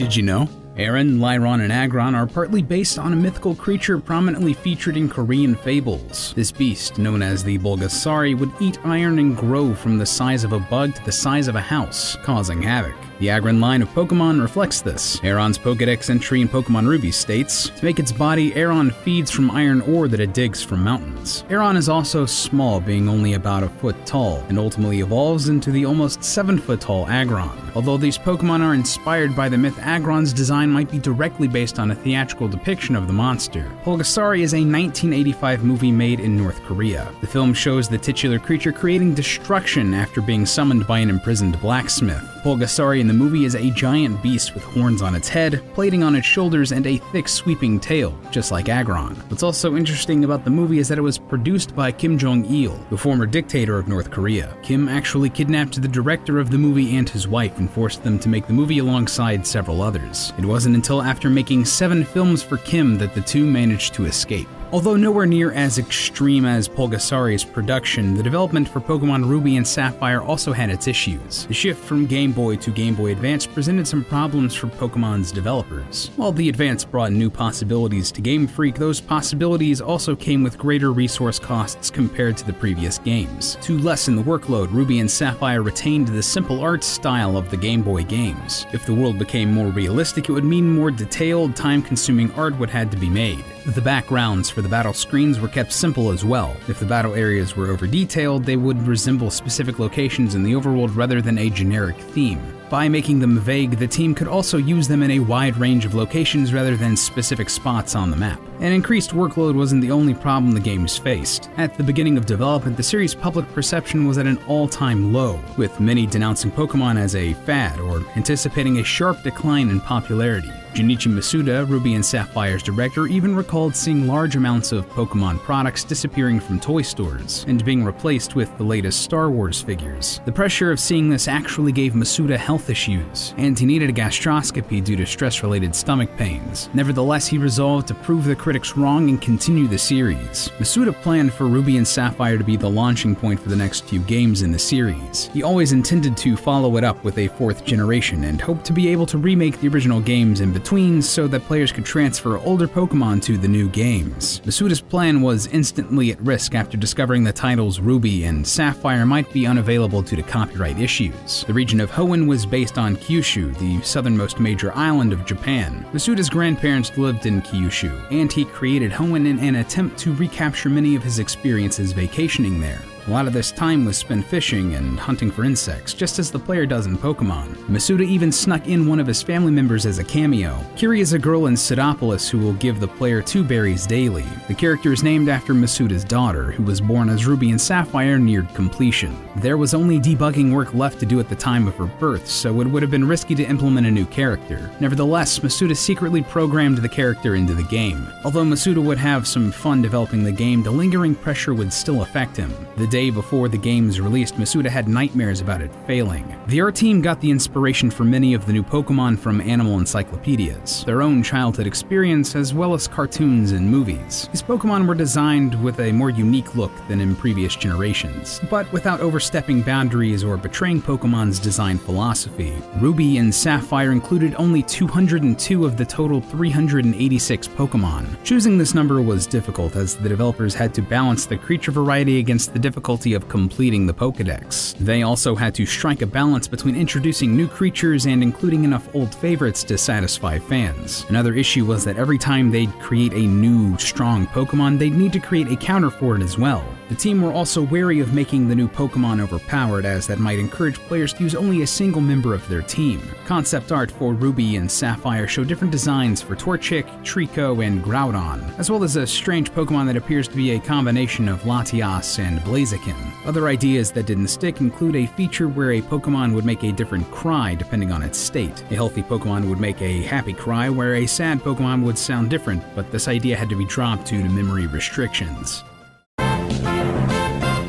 Did you know? Aron, Lairon, and Aggron are partly based on a mythical creature prominently featured in Korean fables. This beast, known as the Bulgasari, would eat iron and grow from the size of a bug to the size of a house, causing havoc. The Aggron line of Pokemon reflects this. Aron's Pokedex entry in Pokemon Ruby states To make its body, Aron feeds from iron ore that it digs from mountains. Aron is also small, being only about a foot tall, and ultimately evolves into the almost 7 foot tall Aggron. Although these Pokemon are inspired by the myth, Aggron's design might be directly based on a theatrical depiction of the monster. Pulgasari is a 1985 movie made in North Korea. The film shows the titular creature creating destruction after being summoned by an imprisoned blacksmith. Pulgasari in the movie is a giant beast with horns on its head, plating on its shoulders, and a thick sweeping tail, just like Aggron. What's also interesting about the movie is that it was produced by Kim Jong il, the former dictator of North Korea. Kim actually kidnapped the director of the movie and his wife and forced them to make the movie alongside several others. It wasn't until after making seven films for Kim that the two managed to escape. Although nowhere near as extreme as Pulgasari's production, the development for Pokemon Ruby and Sapphire also had its issues. The shift from Game Boy to Game Boy Advance presented some problems for Pokemon's developers. While the Advance brought new possibilities to Game Freak, those possibilities also came with greater resource costs compared to the previous games. To lessen the workload, Ruby and Sapphire retained the simple art style of the Game Boy games. If the world became more realistic, it would mean more detailed, time consuming art would have to be made. The backgrounds for the battle screens were kept simple as well. If the battle areas were over detailed, they would resemble specific locations in the overworld rather than a generic theme. By making them vague, the team could also use them in a wide range of locations rather than specific spots on the map. An increased workload wasn't the only problem the games faced. At the beginning of development, the series' public perception was at an all time low, with many denouncing Pokemon as a fad or anticipating a sharp decline in popularity. Junichi Masuda, Ruby and Sapphire's director, even recalled seeing large amounts of Pokemon products disappearing from toy stores and being replaced with the latest Star Wars figures. The pressure of seeing this actually gave Masuda health issues, and he needed a gastroscopy due to stress related stomach pains. Nevertheless, he resolved to prove the critics wrong and continue the series. Masuda planned for Ruby and Sapphire to be the launching point for the next few games in the series. He always intended to follow it up with a fourth generation and hoped to be able to remake the original games in between so that players could transfer older Pokemon to the new games. Masuda's plan was instantly at risk after discovering the titles Ruby and Sapphire might be unavailable due to copyright issues. The region of Hoenn was based on Kyushu, the southernmost major island of Japan. Masuda's grandparents lived in Kyushu, and he created Hoenn in an attempt to recapture many of his experiences vacationing there. A lot of this time was spent fishing and hunting for insects, just as the player does in Pokemon. Masuda even snuck in one of his family members as a cameo. Kiri is a girl in Sootopolis who will give the player two berries daily. The character is named after Masuda's daughter, who was born as Ruby and Sapphire neared completion. There was only debugging work left to do at the time of her birth, so it would have been risky to implement a new character. Nevertheless, Masuda secretly programmed the character into the game. Although Masuda would have some fun developing the game, the lingering pressure would still affect him. The day before the game's release, Masuda had nightmares about it failing. The art team got the inspiration for many of the new Pokemon from animal encyclopedias, their own childhood experience, as well as cartoons and movies. These Pokemon were designed with a more unique look than in previous generations, but without overstepping boundaries or betraying Pokemon's design philosophy. Ruby and Sapphire included only 202 of the total 386 Pokemon. Choosing this number was difficult as the developers had to balance the creature variety against the difficulty difficulty of completing the Pokedex. They also had to strike a balance between introducing new creatures and including enough old favorites to satisfy fans. Another issue was that every time they'd create a new, strong Pokemon, they'd need to create a counter for it as well. The team were also wary of making the new Pokemon overpowered, as that might encourage players to use only a single member of their team. Concept art for Ruby and Sapphire show different designs for Torchic, Treecko, and Groudon, as well as a strange Pokemon that appears to be a combination of Latias and Blaziken. Other ideas that didn't stick include a feature where a Pokemon would make a different cry depending on its state. A healthy Pokemon would make a happy cry, where a sad Pokemon would sound different, but this idea had to be dropped due to memory restrictions.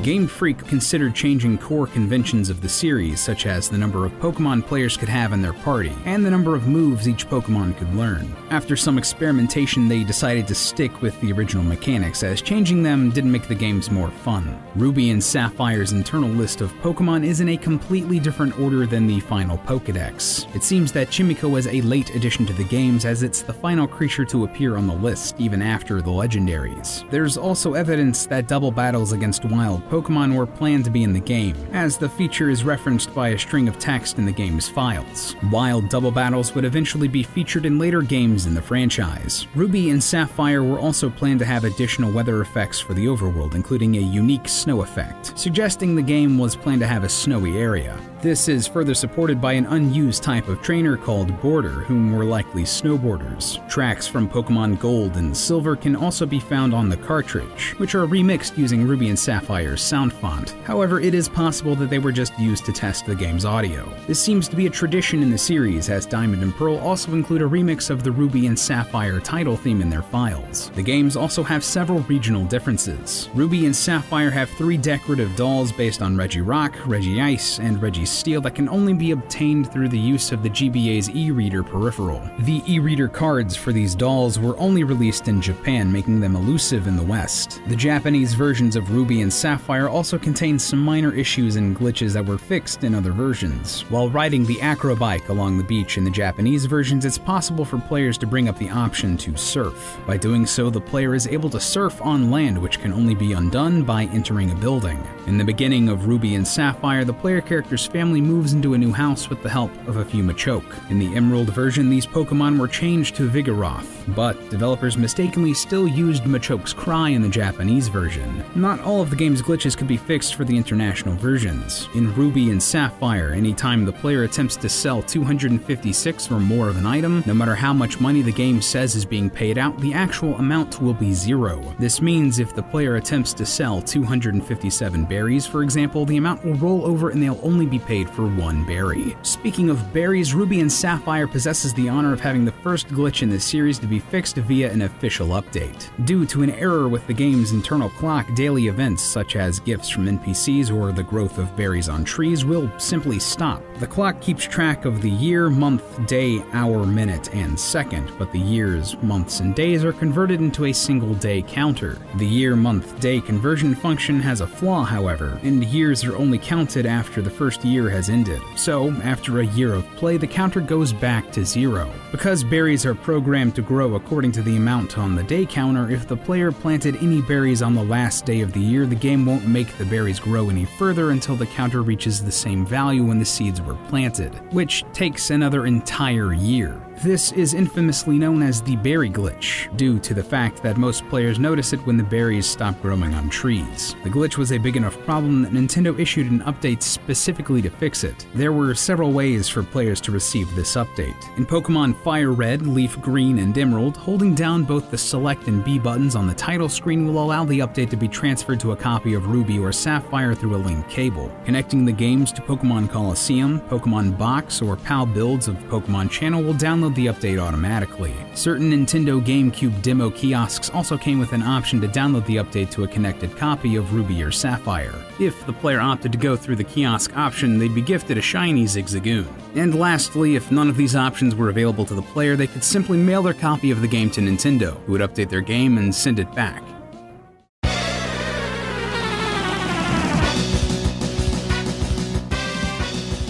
Game Freak considered changing core conventions of the series, such as the number of Pokemon players could have in their party, and the number of moves each Pokemon could learn. After some experimentation, they decided to stick with the original mechanics, as changing them didn't make the games more fun. Ruby and Sapphire's internal list of Pokemon is in a completely different order than the final Pokedex. It seems that Chimecho was a late addition to the games, as it's the final creature to appear on the list, even after the legendaries. There's also evidence that double battles against wild Pokemon were planned to be in the game, as the feature is referenced by a string of text in the game's files. Wild double battles would eventually be featured in later games in the franchise. Ruby and Sapphire were also planned to have additional weather effects for the overworld, including a unique snow effect, suggesting the game was planned to have a snowy area. This is further supported by an unused type of trainer called Boarder, whom were likely snowboarders. Tracks from Pokemon Gold and Silver can also be found on the cartridge, which are remixed using Ruby and Sapphire's sound font. However, it is possible that they were just used to test the game's audio. This seems to be a tradition in the series, as Diamond and Pearl also include a remix of the Ruby and Sapphire title theme in their files. The games also have several regional differences. Ruby and Sapphire have three decorative dolls based on Regirock, Reggie Ice, and Reggie Steel that can only be obtained through the use of the GBA's e-reader peripheral. The e-reader cards for these dolls were only released in Japan, making them elusive in the West. The Japanese versions of Ruby and Sapphire also contain some minor issues and glitches that were fixed in other versions. While riding the acrobike along the beach in the Japanese versions, it's possible for players to bring up the option to surf. By doing so, the player is able to surf on land, which can only be undone by entering a building. In the beginning of Ruby and Sapphire, the player character's family moves into a new house with the help of a few Machoke. In the Emerald version, these Pokemon were changed to Vigoroth, but developers mistakenly still used Machoke's cry in the Japanese version. Not all of the game's glitches could be fixed for the international versions. In Ruby and Sapphire, anytime the player attempts to sell 256 or more of an item, no matter how much money the game says is being paid out, the actual amount will be zero. This means if the player attempts to sell 257 berries, for example, the amount will roll over and they'll only be paid for one berry. Speaking of berries, Ruby and Sapphire possesses the honor of having the first glitch in the series to be fixed via an official update. Due to an error with the game's internal clock, daily events such as gifts from NPCs or the growth of berries on trees will simply stop. The clock keeps track of the year, month, day, hour, minute, and second, but the years, months, and days are converted into a single day counter. The year, month, day conversion function has a flaw, however, and years are only counted after the first year has ended. So, after a year of play, the counter goes back to zero. Because berries are programmed to grow according to the amount on the day counter, if the player planted any berries on the last day of the year, the game won't make the berries grow any further until the counter reaches the same value when the seeds were planted, which takes another entire year. This is infamously known as the berry glitch, due to the fact that most players notice it when the berries stop growing on trees. The glitch was a big enough problem that Nintendo issued an update specifically to fix it. There were several ways for players to receive this update. In Pokemon Fire Red, Leaf Green, and Emerald, holding down both the Select and B buttons on the title screen will allow the update to be transferred to a copy of Ruby or Sapphire through a link cable. Connecting the games to Pokemon Colosseum, Pokemon Box, or PAL builds of Pokemon Channel will download the update automatically. Certain Nintendo GameCube demo kiosks also came with an option to download the update to a connected copy of Ruby or Sapphire. If the player opted to go through the kiosk option, they'd be gifted a shiny Zigzagoon. And lastly, if none of these options were available to the player, they could simply mail their copy of the game to Nintendo, who would update their game and send it back.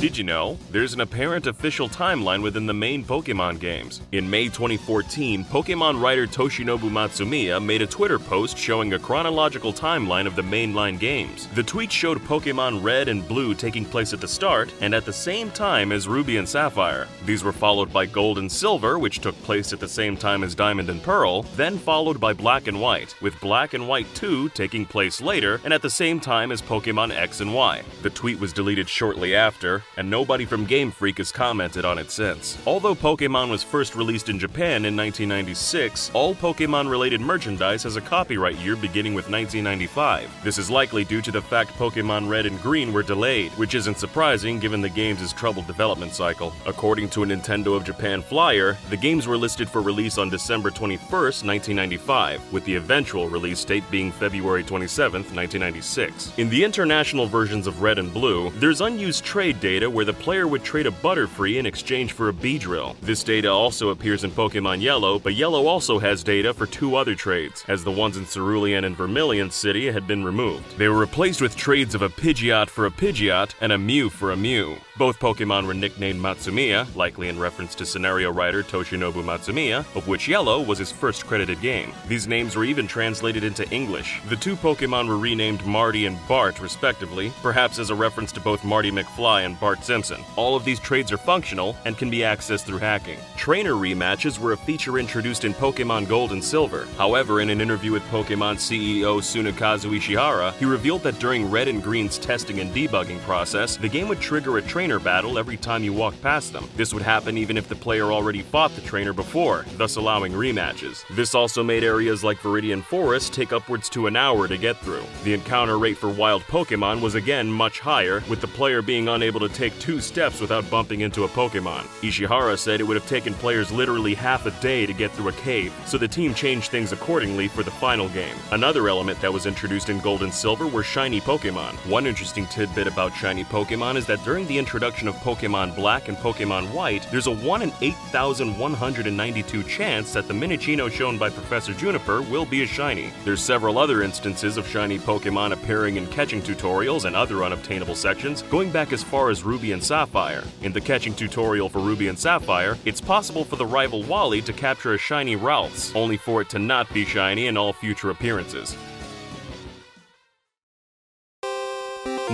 Did you know? There's an apparent official timeline within the main Pokemon games. In May 2014, Pokemon writer Toshinobu Matsumiya made a Twitter post showing a chronological timeline of the mainline games. The tweet showed Pokemon Red and Blue taking place at the start and at the same time as Ruby and Sapphire. These were followed by Gold and Silver, which took place at the same time as Diamond and Pearl, then followed by Black and White, with Black and White 2 taking place later and at the same time as Pokemon X and Y. The tweet was deleted shortly after, and nobody from Game Freak has commented on it since. Although Pokemon was first released in Japan in 1996, all Pokemon related merchandise has a copyright year beginning with 1995. This is likely due to the fact Pokemon Red and Green were delayed, which isn't surprising given the game's troubled development cycle. According to a Nintendo of Japan flyer, the games were listed for release on December 21, 1995, with the eventual release date being February 27, 1996. In the international versions of Red and Blue, there's unused trade data where the player would trade a Butterfree in exchange for a Beedrill. This data also appears in Pokemon Yellow, but Yellow also has data for two other trades, as the ones in Cerulean and Vermilion City had been removed. They were replaced with trades of a Pidgeot for a Pidgeot and a Mew for a Mew. Both Pokemon were nicknamed Matsumiya, likely in reference to scenario writer Toshinobu Matsumiya, of which Yellow was his first credited game. These names were even translated into English. The two Pokemon were renamed Marty and Bart, respectively, perhaps as a reference to both Marty McFly and Bart Simpson. All of these trades are functional and can be accessed through hacking. Trainer rematches were a feature introduced in Pokemon Gold and Silver. However, in an interview with Pokemon CEO Tsunekazu Ishihara, he revealed that during Red and Green's testing and debugging process, the game would trigger a trainer battle every time you walked past them. This would happen even if the player already fought the trainer before, thus allowing rematches. This also made areas like Viridian Forest take upwards to an hour to get through. The encounter rate for wild Pokemon was again much higher, with the player being unable to take two steps without bumping into a Pokemon. Ishihara said it would have taken players literally half a day to get through a cave, so the team changed things accordingly for the final game. Another element that was introduced in Gold and Silver were shiny Pokemon. One interesting tidbit about shiny Pokemon is that during the introduction of Pokemon Black and Pokemon White, there's a 1 in 8,192 chance that the Minccino shown by Professor Juniper will be a shiny. There's several other instances of shiny Pokemon appearing in catching tutorials and other unobtainable sections, going back as far as Ruby and Sapphire. In the catching tutorial for Ruby and Sapphire, it's possible for the rival Wally to capture a shiny Ralts, only for it to not be shiny in all future appearances.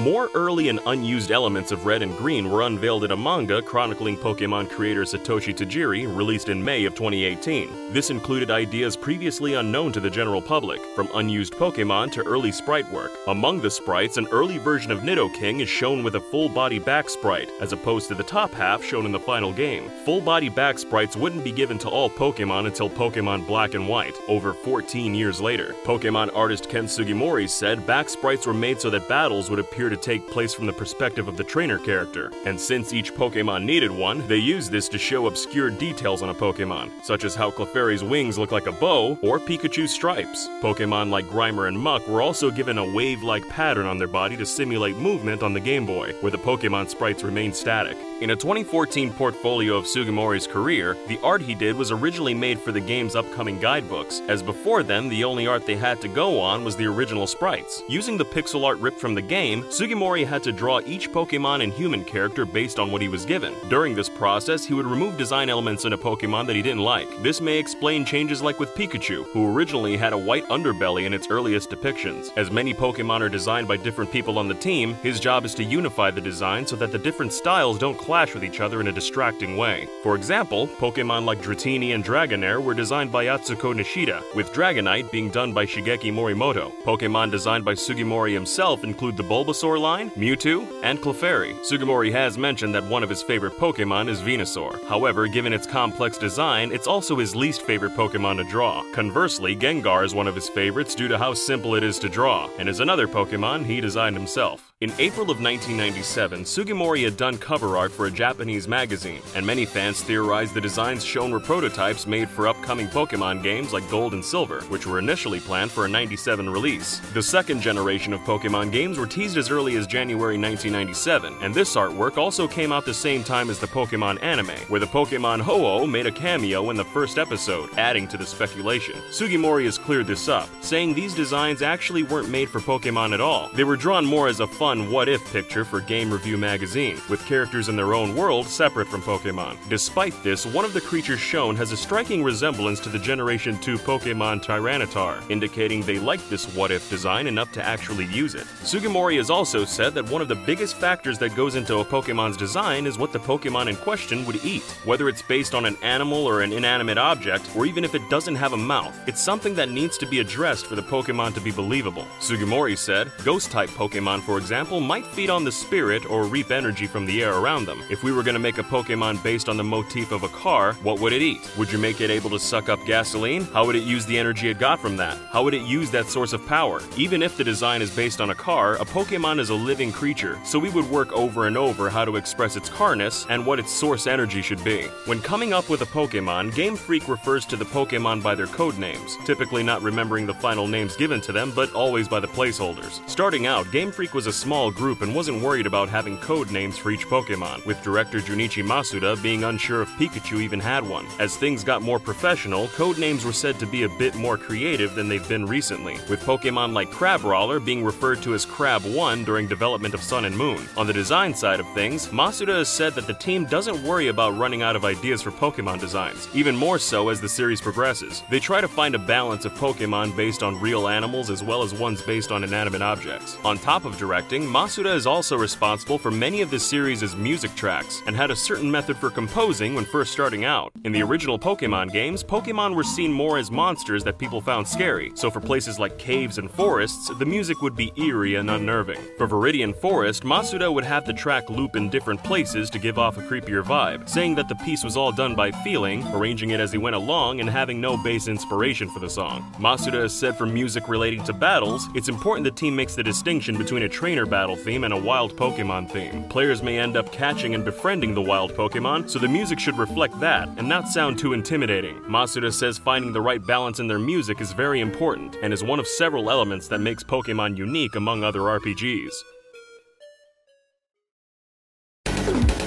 More early and unused elements of Red and Green were unveiled in a manga chronicling Pokemon creator Satoshi Tajiri, released in May of 2018. This included ideas previously unknown to the general public, from unused Pokemon to early sprite work. Among the sprites, an early version of Nidoking is shown with a full body back sprite, as opposed to the top half shown in the final game. Full body back sprites wouldn't be given to all Pokemon until Pokemon Black and White, over 14 years later. Pokemon artist Ken Sugimori said back sprites were made so that battles would appear to take place from the perspective of the trainer character, and since each Pokemon needed one, they used this to show obscure details on a Pokemon, such as how Clefairy's wings look like a bow or Pikachu's stripes. Pokemon like Grimer and Muck were also given a wave like pattern on their body to simulate movement on the Game Boy, where the Pokemon sprites remained static. In a 2014 portfolio of Sugimori's career, the art he did was originally made for the game's upcoming guidebooks, as before then, the only art they had to go on was the original sprites. Using the pixel art ripped from the game, Sugimori had to draw each Pokemon and human character based on what he was given. During this process, he would remove design elements in a Pokemon that he didn't like. This may explain changes like with Pikachu, who originally had a white underbelly in its earliest depictions. As many Pokemon are designed by different people on the team, his job is to unify the design so that the different styles don't clash with each other in a distracting way. For example, Pokemon like Dratini and Dragonair were designed by Atsuko Nishida, with Dragonite being done by Shigeki Morimoto. Pokemon designed by Sugimori himself include the Bulbasaur line, Mewtwo, and Clefairy. Sugimori has mentioned that one of his favorite Pokemon is Venusaur. However, given its complex design, it's also his least favorite Pokemon to draw. Conversely, Gengar is one of his favorites due to how simple it is to draw, and is another Pokemon he designed himself. In April of 1997, Sugimori had done cover art for a Japanese magazine, and many fans theorized the designs shown were prototypes made for upcoming Pokemon games like Gold and Silver, which were initially planned for a 97 release. The second generation of Pokemon games were teased as early as January 1997, and this artwork also came out the same time as the Pokemon anime, where the Pokemon Ho-Oh made a cameo in the first episode, adding to the speculation. Sugimori has cleared this up, saying these designs actually weren't made for Pokemon at all. They were drawn more as a fun fun what if picture for Game Review magazine, with characters in their own world separate from Pokemon. Despite this, one of the creatures shown has a striking resemblance to the Generation 2 Pokemon Tyranitar, indicating they like this what if design enough to actually use it. Sugimori has also said that one of the biggest factors that goes into a Pokemon's design is what the Pokemon in question would eat. Whether it's based on an animal or an inanimate object, or even if it doesn't have a mouth, it's something that needs to be addressed for the Pokemon to be believable. Sugimori said, Ghost type Pokemon, for example, might feed on the spirit or reap energy from the air around them. If we were going to make a Pokemon based on the motif of a car, what would it eat? Would you make it able to suck up gasoline? How would it use the energy it got from that? How would it use that source of power? Even if the design is based on a car, a Pokemon is a living creature, so we would work over and over how to express its carness and what its source energy should be. When coming up with a Pokemon, Game Freak refers to the Pokemon by their code names, typically not remembering the final names given to them, but always by the placeholders. Starting out, Game Freak was a small group and wasn't worried about having code names for each Pokemon, with director Junichi Masuda being unsure if Pikachu even had one. As things got more professional, code names were said to be a bit more creative than they've been recently, with Pokemon like Crabrawler being referred to as Crab 1 during development of Sun and Moon. On the design side of things, Masuda has said that the team doesn't worry about running out of ideas for Pokemon designs, even more so as the series progresses. They try to find a balance of Pokemon based on real animals as well as ones based on inanimate objects. On top of directing, Masuda is also responsible for many of the series' music tracks and had a certain method for composing when first starting out. In the original Pokemon games, Pokemon were seen more as monsters that people found scary, so for places like caves and forests, the music would be eerie and unnerving. For Viridian Forest, Masuda would have the track loop in different places to give off a creepier vibe, saying that the piece was all done by feeling, arranging it as he went along, and having no base inspiration for the song. Masuda has said for music relating to battles, it's important the team makes the distinction between a trainer battle theme and a wild Pokemon theme. Players may end up catching and befriending the wild Pokemon, so the music should reflect that and not sound too intimidating. Masuda says finding the right balance in their music is very important and is one of several elements that makes Pokemon unique among other RPGs.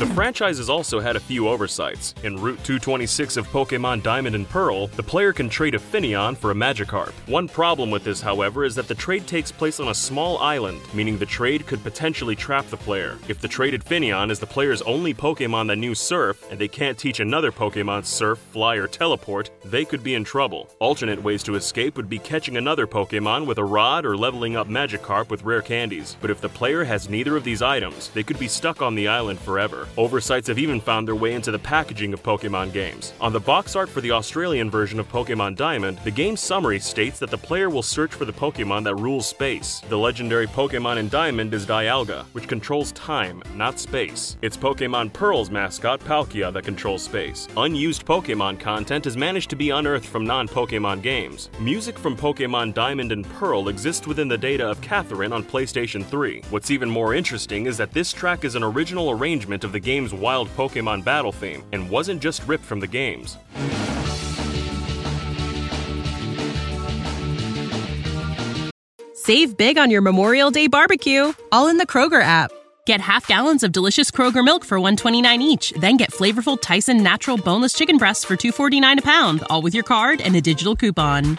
The franchise has also had a few oversights. In Route 226 of Pokemon Diamond and Pearl, the player can trade a Finneon for a Magikarp. One problem with this, however, is that the trade takes place on a small island, meaning the trade could potentially trap the player. If the traded Finneon is the player's only Pokemon that knew Surf, and they can't teach another Pokemon Surf, Fly, or Teleport, they could be in trouble. Alternate ways to escape would be catching another Pokemon with a rod or leveling up Magikarp with rare candies. But if the player has neither of these items, they could be stuck on the island forever. Oversights have even found their way into the packaging of Pokemon games. On the box art for the Australian version of Pokemon Diamond, the game's summary states that the player will search for the Pokemon that rules space. The legendary Pokemon in Diamond is Dialga, which controls time, not space. It's Pokemon Pearl's mascot, Palkia, that controls space. Unused Pokemon content has managed to be unearthed from non Pokemon games. Music from Pokemon Diamond and Pearl exists within the data of Catherine on PlayStation 3. What's even more interesting is that this track is an original arrangement of the game's wild Pokemon battle theme and wasn't just ripped from the games. Save big on your Memorial Day barbecue, all in the Kroger app. Get half gallons of delicious Kroger milk for 129 each, then get flavorful Tyson natural boneless chicken breasts for 249 a pound, all with your card and a digital coupon.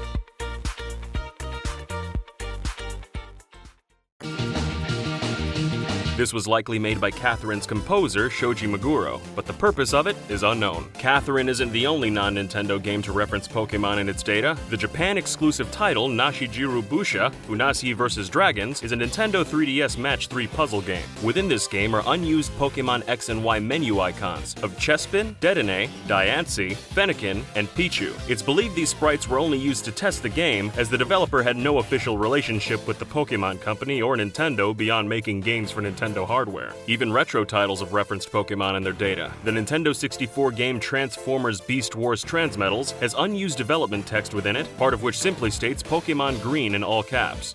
This was likely made by Catherine's composer, Shoji Meguro, but the purpose of it is unknown. Catherine isn't the only non Nintendo game to reference Pokemon in its data. The Japan exclusive title, Nashijiru Busha Funasi vs. Dragons, is a Nintendo 3DS Match 3 puzzle game. Within this game are unused Pokemon X and Y menu icons of Chespin, Dedenne, Diancie, Fennekin, and Pichu. It's believed these sprites were only used to test the game, as the developer had no official relationship with the Pokemon Company or Nintendo beyond making games for Nintendo hardware. Even retro titles have referenced Pokemon in their data. The Nintendo 64 game Transformers Beast Wars Transmetals has unused development text within it, part of which simply states Pokemon Green in all caps.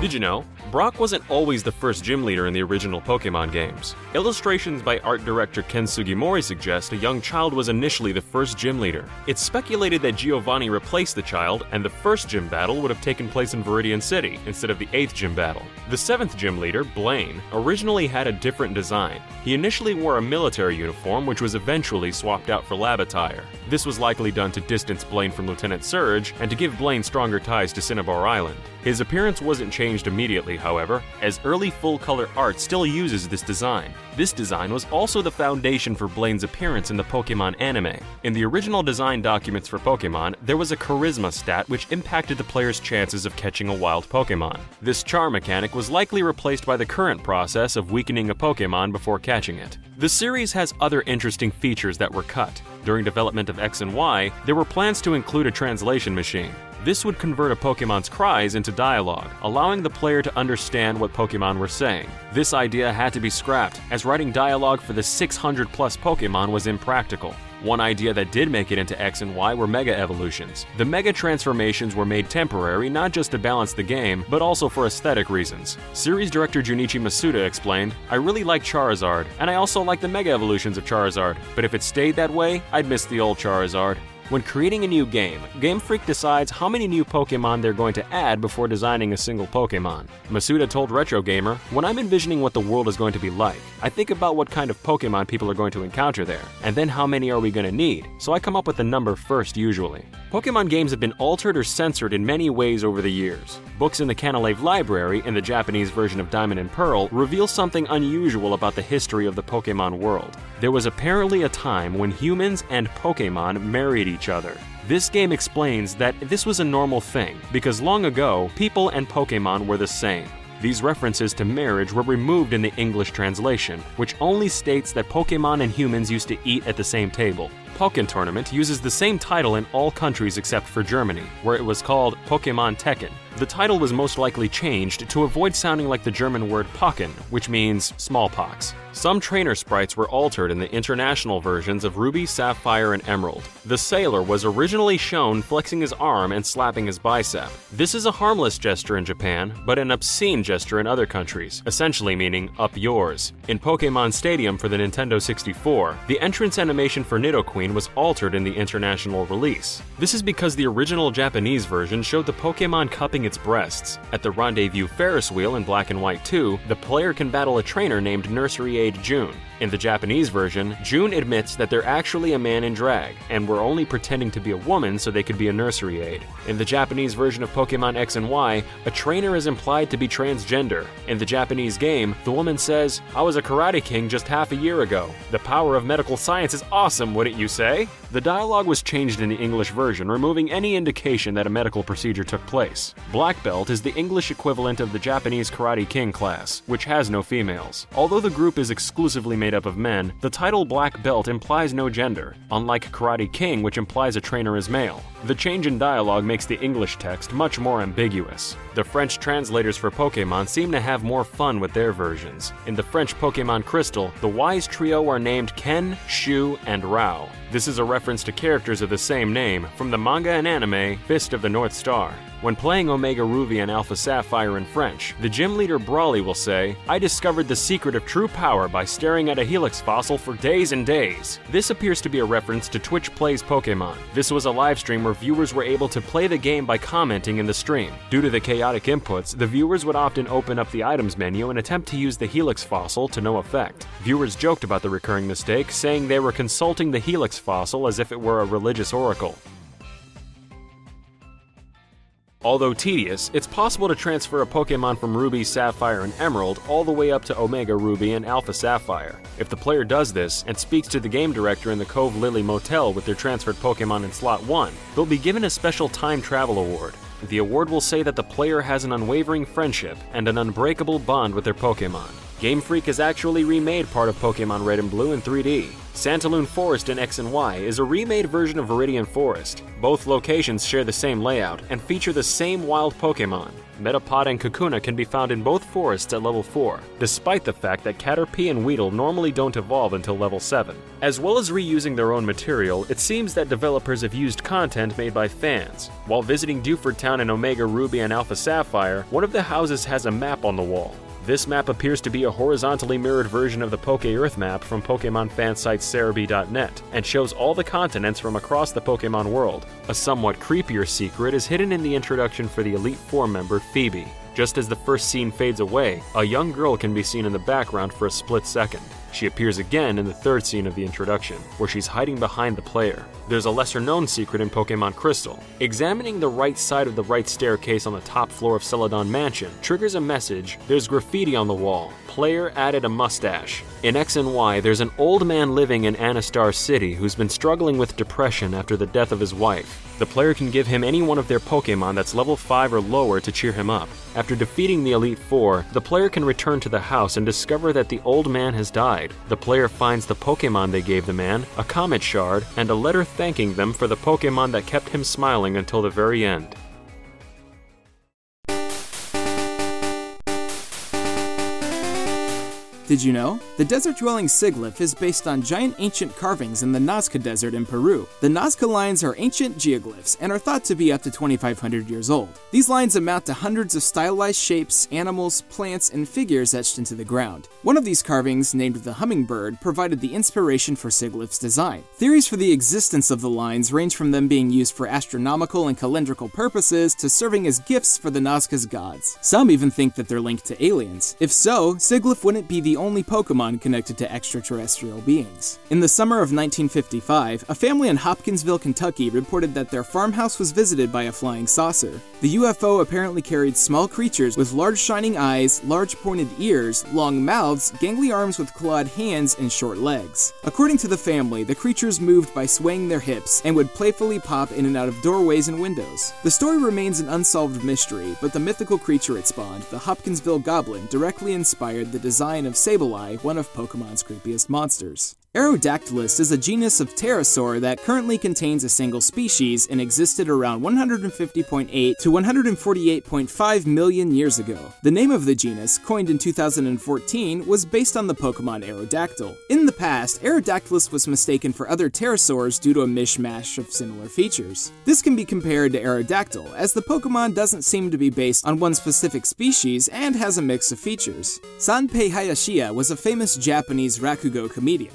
Did you know? Brock wasn't always the first gym leader in the original Pokemon games. Illustrations by art director Ken Sugimori suggest a young child was initially the first gym leader. It's speculated that Giovanni replaced the child, and the first gym battle would have taken place in Viridian City instead of the eighth gym battle. The seventh gym leader, Blaine, originally had a different design. He initially wore a military uniform, which was eventually swapped out for lab attire. This was likely done to distance Blaine from Lieutenant Surge and to give Blaine stronger ties to Cinnabar Island. His appearance wasn't changed immediately, however, as early full color art still uses this design. This design was also the foundation for Blaine's appearance in the Pokemon anime. In the original design documents for Pokemon, there was a charisma stat which impacted the player's chances of catching a wild Pokemon. This char mechanic was likely replaced by the current process of weakening a Pokemon before catching it. The series has other interesting features that were cut. During development of X and Y, there were plans to include a translation machine. This would convert a Pokemon's cries into dialogue, allowing the player to understand what Pokemon were saying. This idea had to be scrapped, as writing dialogue for the 600 plus Pokemon was impractical. One idea that did make it into X and Y were Mega Evolutions. The Mega transformations were made temporary not just to balance the game, but also for aesthetic reasons. Series director Junichi Masuda explained, I really like Charizard, and I also like the Mega Evolutions of Charizard, but if it stayed that way, I'd miss the old Charizard. When creating a new game, Game Freak decides how many new Pokemon they're going to add before designing a single Pokemon. Masuda told Retro Gamer, When I'm envisioning what the world is going to be like, I think about what kind of Pokemon people are going to encounter there, and then how many are we going to need, so I come up with a number first usually. Pokemon games have been altered or censored in many ways over the years. Books in the Canalave Library, in the Japanese version of Diamond and Pearl, reveal something unusual about the history of the Pokemon world. There was apparently a time when humans and Pokemon married each other. This game explains that this was a normal thing, because long ago, people and Pokemon were the same. These references to marriage were removed in the English translation, which only states that Pokemon and humans used to eat at the same table. Pokken Tournament uses the same title in all countries except for Germany, where it was called Pokemon Tekken. The title was most likely changed to avoid sounding like the German word Pocken, which means smallpox. Some trainer sprites were altered in the international versions of Ruby, Sapphire, and Emerald. The sailor was originally shown flexing his arm and slapping his bicep. This is a harmless gesture in Japan, but an obscene gesture in other countries, essentially meaning up yours. In Pokemon Stadium for the Nintendo 64, the entrance animation for Nidoqueen was altered in the international release. This is because the original Japanese version showed the Pokemon cupping its breasts. At the Rendezvous Ferris wheel in Black and White 2, the player can battle a trainer named Nursery Aide June. In the Japanese version, June admits that they're actually a man in drag, and were only pretending to be a woman so they could be a nursery aide. In the Japanese version of Pokemon X and Y, a trainer is implied to be transgender. In the Japanese game, the woman says, I was a Karate King just half a year ago. The power of medical science is awesome, wouldn't you say? The dialogue was changed in the English version, removing any indication that a medical procedure took place. Black Belt is the English equivalent of the Japanese Karate King class, which has no females. Although the group is exclusively made up of men, the title Black Belt implies no gender, unlike Karate King, which implies a trainer is male. The change in dialogue makes the English text much more ambiguous. The French translators for Pokemon seem to have more fun with their versions. In the French Pokemon Crystal, the wise trio are named Ken, Shu, and Rao. This is a reference to characters of the same name from the manga and anime Fist of the North Star. When playing Omega Ruby and Alpha Sapphire in French, the gym leader Brawly will say, I discovered the secret of true power by staring at a Helix fossil for days and days. This appears to be a reference to Twitch Plays Pokemon. This was a live stream where viewers were able to play the game by commenting in the stream. Due to the chaotic inputs, the viewers would often open up the items menu and attempt to use the Helix fossil to no effect. Viewers joked about the recurring mistake, saying they were consulting the Helix fossil as if it were a religious oracle. Although tedious, it's possible to transfer a Pokemon from Ruby, Sapphire, and Emerald all the way up to Omega Ruby and Alpha Sapphire. If the player does this and speaks to the game director in the Cove Lily Motel with their transferred Pokemon in Slot 1, they'll be given a special time travel award. The award will say that the player has an unwavering friendship and an unbreakable bond with their Pokemon. Game Freak has actually remade part of Pokemon Red and Blue in 3D. Santalune Forest in X and Y is a remade version of Viridian Forest. Both locations share the same layout and feature the same wild Pokemon. Metapod and Kakuna can be found in both forests at level 4, despite the fact that Caterpie and Weedle normally don't evolve until level 7. As well as reusing their own material, it seems that developers have used content made by fans. While visiting Dewford Town in Omega Ruby and Alpha Sapphire, one of the houses has a map on the wall. This map appears to be a horizontally mirrored version of the Poke Earth map from Pokemon fan site Serebii.net and shows all the continents from across the Pokemon world. A somewhat creepier secret is hidden in the introduction for the Elite Four member Phoebe. Just as the first scene fades away, a young girl can be seen in the background for a split second. She appears again in the third scene of the introduction, where she's hiding behind the player. There's a lesser known secret in Pokemon Crystal. Examining the right side of the right staircase on the top floor of Celadon Mansion triggers a message there's graffiti on the wall. Player added a mustache. In X and Y, there's an old man living in Anistar City who's been struggling with depression after the death of his wife. The player can give him any one of their Pokemon that's level 5 or lower to cheer him up. After defeating the Elite Four, the player can return to the house and discover that the old man has died. The player finds the Pokemon they gave the man, a Comet Shard, and a letter thanking them for the Pokemon that kept him smiling until the very end. Did you know? The desert dwelling Sigilyph is based on giant ancient carvings in the Nazca Desert in Peru. The Nazca lines are ancient geoglyphs and are thought to be up to 2,500 years old. These lines amount to hundreds of stylized shapes, animals, plants, and figures etched into the ground. One of these carvings, named the Hummingbird, provided the inspiration for Sigilyph's design. Theories for the existence of the lines range from them being used for astronomical and calendrical purposes to serving as gifts for the Nazca's gods. Some even think that they're linked to aliens. If so, Sigilyph wouldn't be the only Pokemon connected to extraterrestrial beings. In the summer of 1955, a family in Hopkinsville, Kentucky reported that their farmhouse was visited by a flying saucer. The UFO apparently carried small creatures with large shining eyes, large pointed ears, long mouths, gangly arms with clawed hands, and short legs. According to the family, the creatures moved by swaying their hips and would playfully pop in and out of doorways and windows. The story remains an unsolved mystery, but the mythical creature it spawned, the Hopkinsville Goblin, directly inspired the design of Sableye, one of Pokemon's creepiest monsters. Aerodactylus is a genus of pterosaur that currently contains a single species and existed around 150.8 to 148.5 million years ago. The name of the genus, coined in 2014, was based on the Pokemon Aerodactyl. In the past, Aerodactylus was mistaken for other pterosaurs due to a mishmash of similar features. This can be compared to Aerodactyl, as the Pokemon doesn't seem to be based on one specific species and has a mix of features. Sanpei Hayashiya was a famous Japanese Rakugo comedian.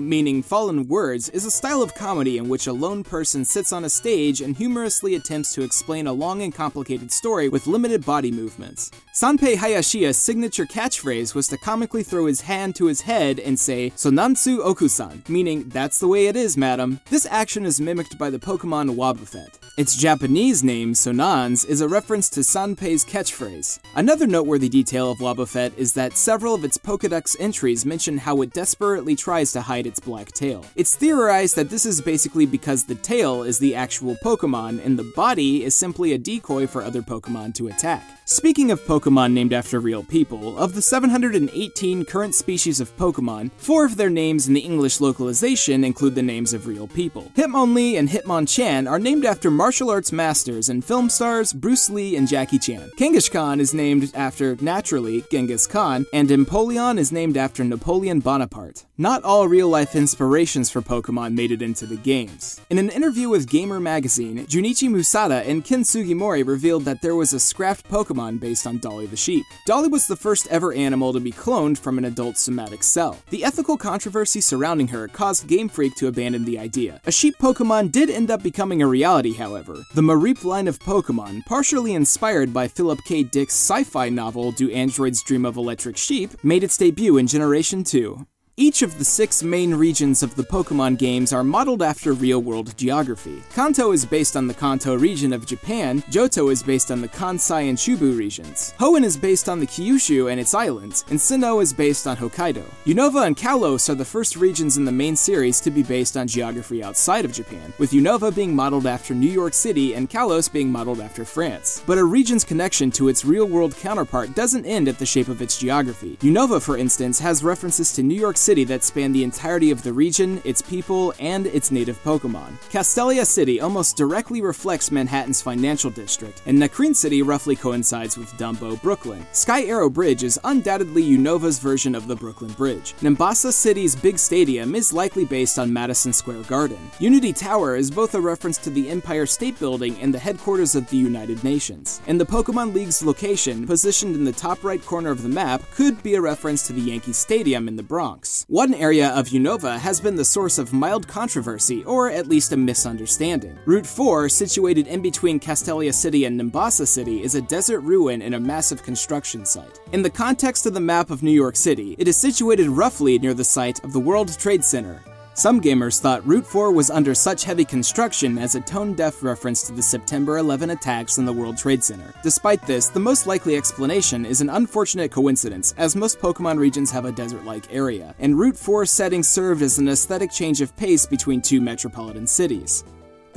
Meaning fallen words, is a style of comedy in which a lone person sits on a stage and humorously attempts to explain a long and complicated story with limited body movements. Sanpei Hayashiya's signature catchphrase was to comically throw his hand to his head and say, Sonansu Okusan, meaning, that's the way it is, madam. This action is mimicked by the Pokemon Wobbuffet. Its Japanese name, Sonans, is a reference to Sanpei's catchphrase. Another noteworthy detail of Wobbuffet is that several of its Pokedex entries mention how it desperately tries to hide its black tail. It's theorized that this is basically because the tail is the actual Pokemon and the body is simply a decoy for other Pokemon to attack. Speaking of Pokemon named after real people, of the 718 current species of Pokemon, four of their names in the English localization include the names of real people. Hitmonlee and Hitmonchan are named after martial arts masters and film stars Bruce Lee and Jackie Chan. Kangaskhan is named after, naturally, Genghis Khan, and Empoleon is named after Napoleon Bonaparte. Not all real life inspirations for Pokemon made it into the games. In an interview with Gamer Magazine, Junichi Masuda and Ken Sugimori revealed that there was a scrapped Pokemon based on Dolly the sheep. Dolly was the first ever animal to be cloned from an adult somatic cell. The ethical controversy surrounding her caused Game Freak to abandon the idea. A sheep Pokemon did end up becoming a reality, however. The Mareep line of Pokemon, partially inspired by Philip K. Dick's sci fi novel Do Androids Dream of Electric Sheep, made its debut in Generation 2. Each of the six main regions of the Pokemon games are modeled after real world geography. Kanto is based on the Kanto region of Japan, Johto is based on the Kansai and Chubu regions, Hoenn is based on the Kyushu and its islands, and Sinnoh is based on Hokkaido. Unova and Kalos are the first regions in the main series to be based on geography outside of Japan, with Unova being modeled after New York City and Kalos being modeled after France. But a region's connection to its real world counterpart doesn't end at the shape of its geography. Unova, for instance, has references to New York city that spanned the entirety of the region, its people, and its native Pokemon. Castelia City almost directly reflects Manhattan's financial district, and Nacrene City roughly coincides with Dumbo, Brooklyn. Sky Arrow Bridge is undoubtedly Unova's version of the Brooklyn Bridge. Nimbasa City's big stadium is likely based on Madison Square Garden. Unity Tower is both a reference to the Empire State Building and the headquarters of the United Nations. And the Pokemon League's location, positioned in the top right corner of the map, could be a reference to the Yankee Stadium in the Bronx. One area of Unova has been the source of mild controversy, or at least a misunderstanding. Route 4, situated in between Castelia City and Nimbasa City, is a desert ruin and a massive construction site. In the context of the map of New York City, it is situated roughly near the site of the World Trade Center, some gamers thought Route 4 was under such heavy construction as a tone deaf reference to the September 11 attacks on the World Trade Center. Despite this, the most likely explanation is an unfortunate coincidence, as most Pokemon regions have a desert like area, and Route 4's setting served as an aesthetic change of pace between two metropolitan cities.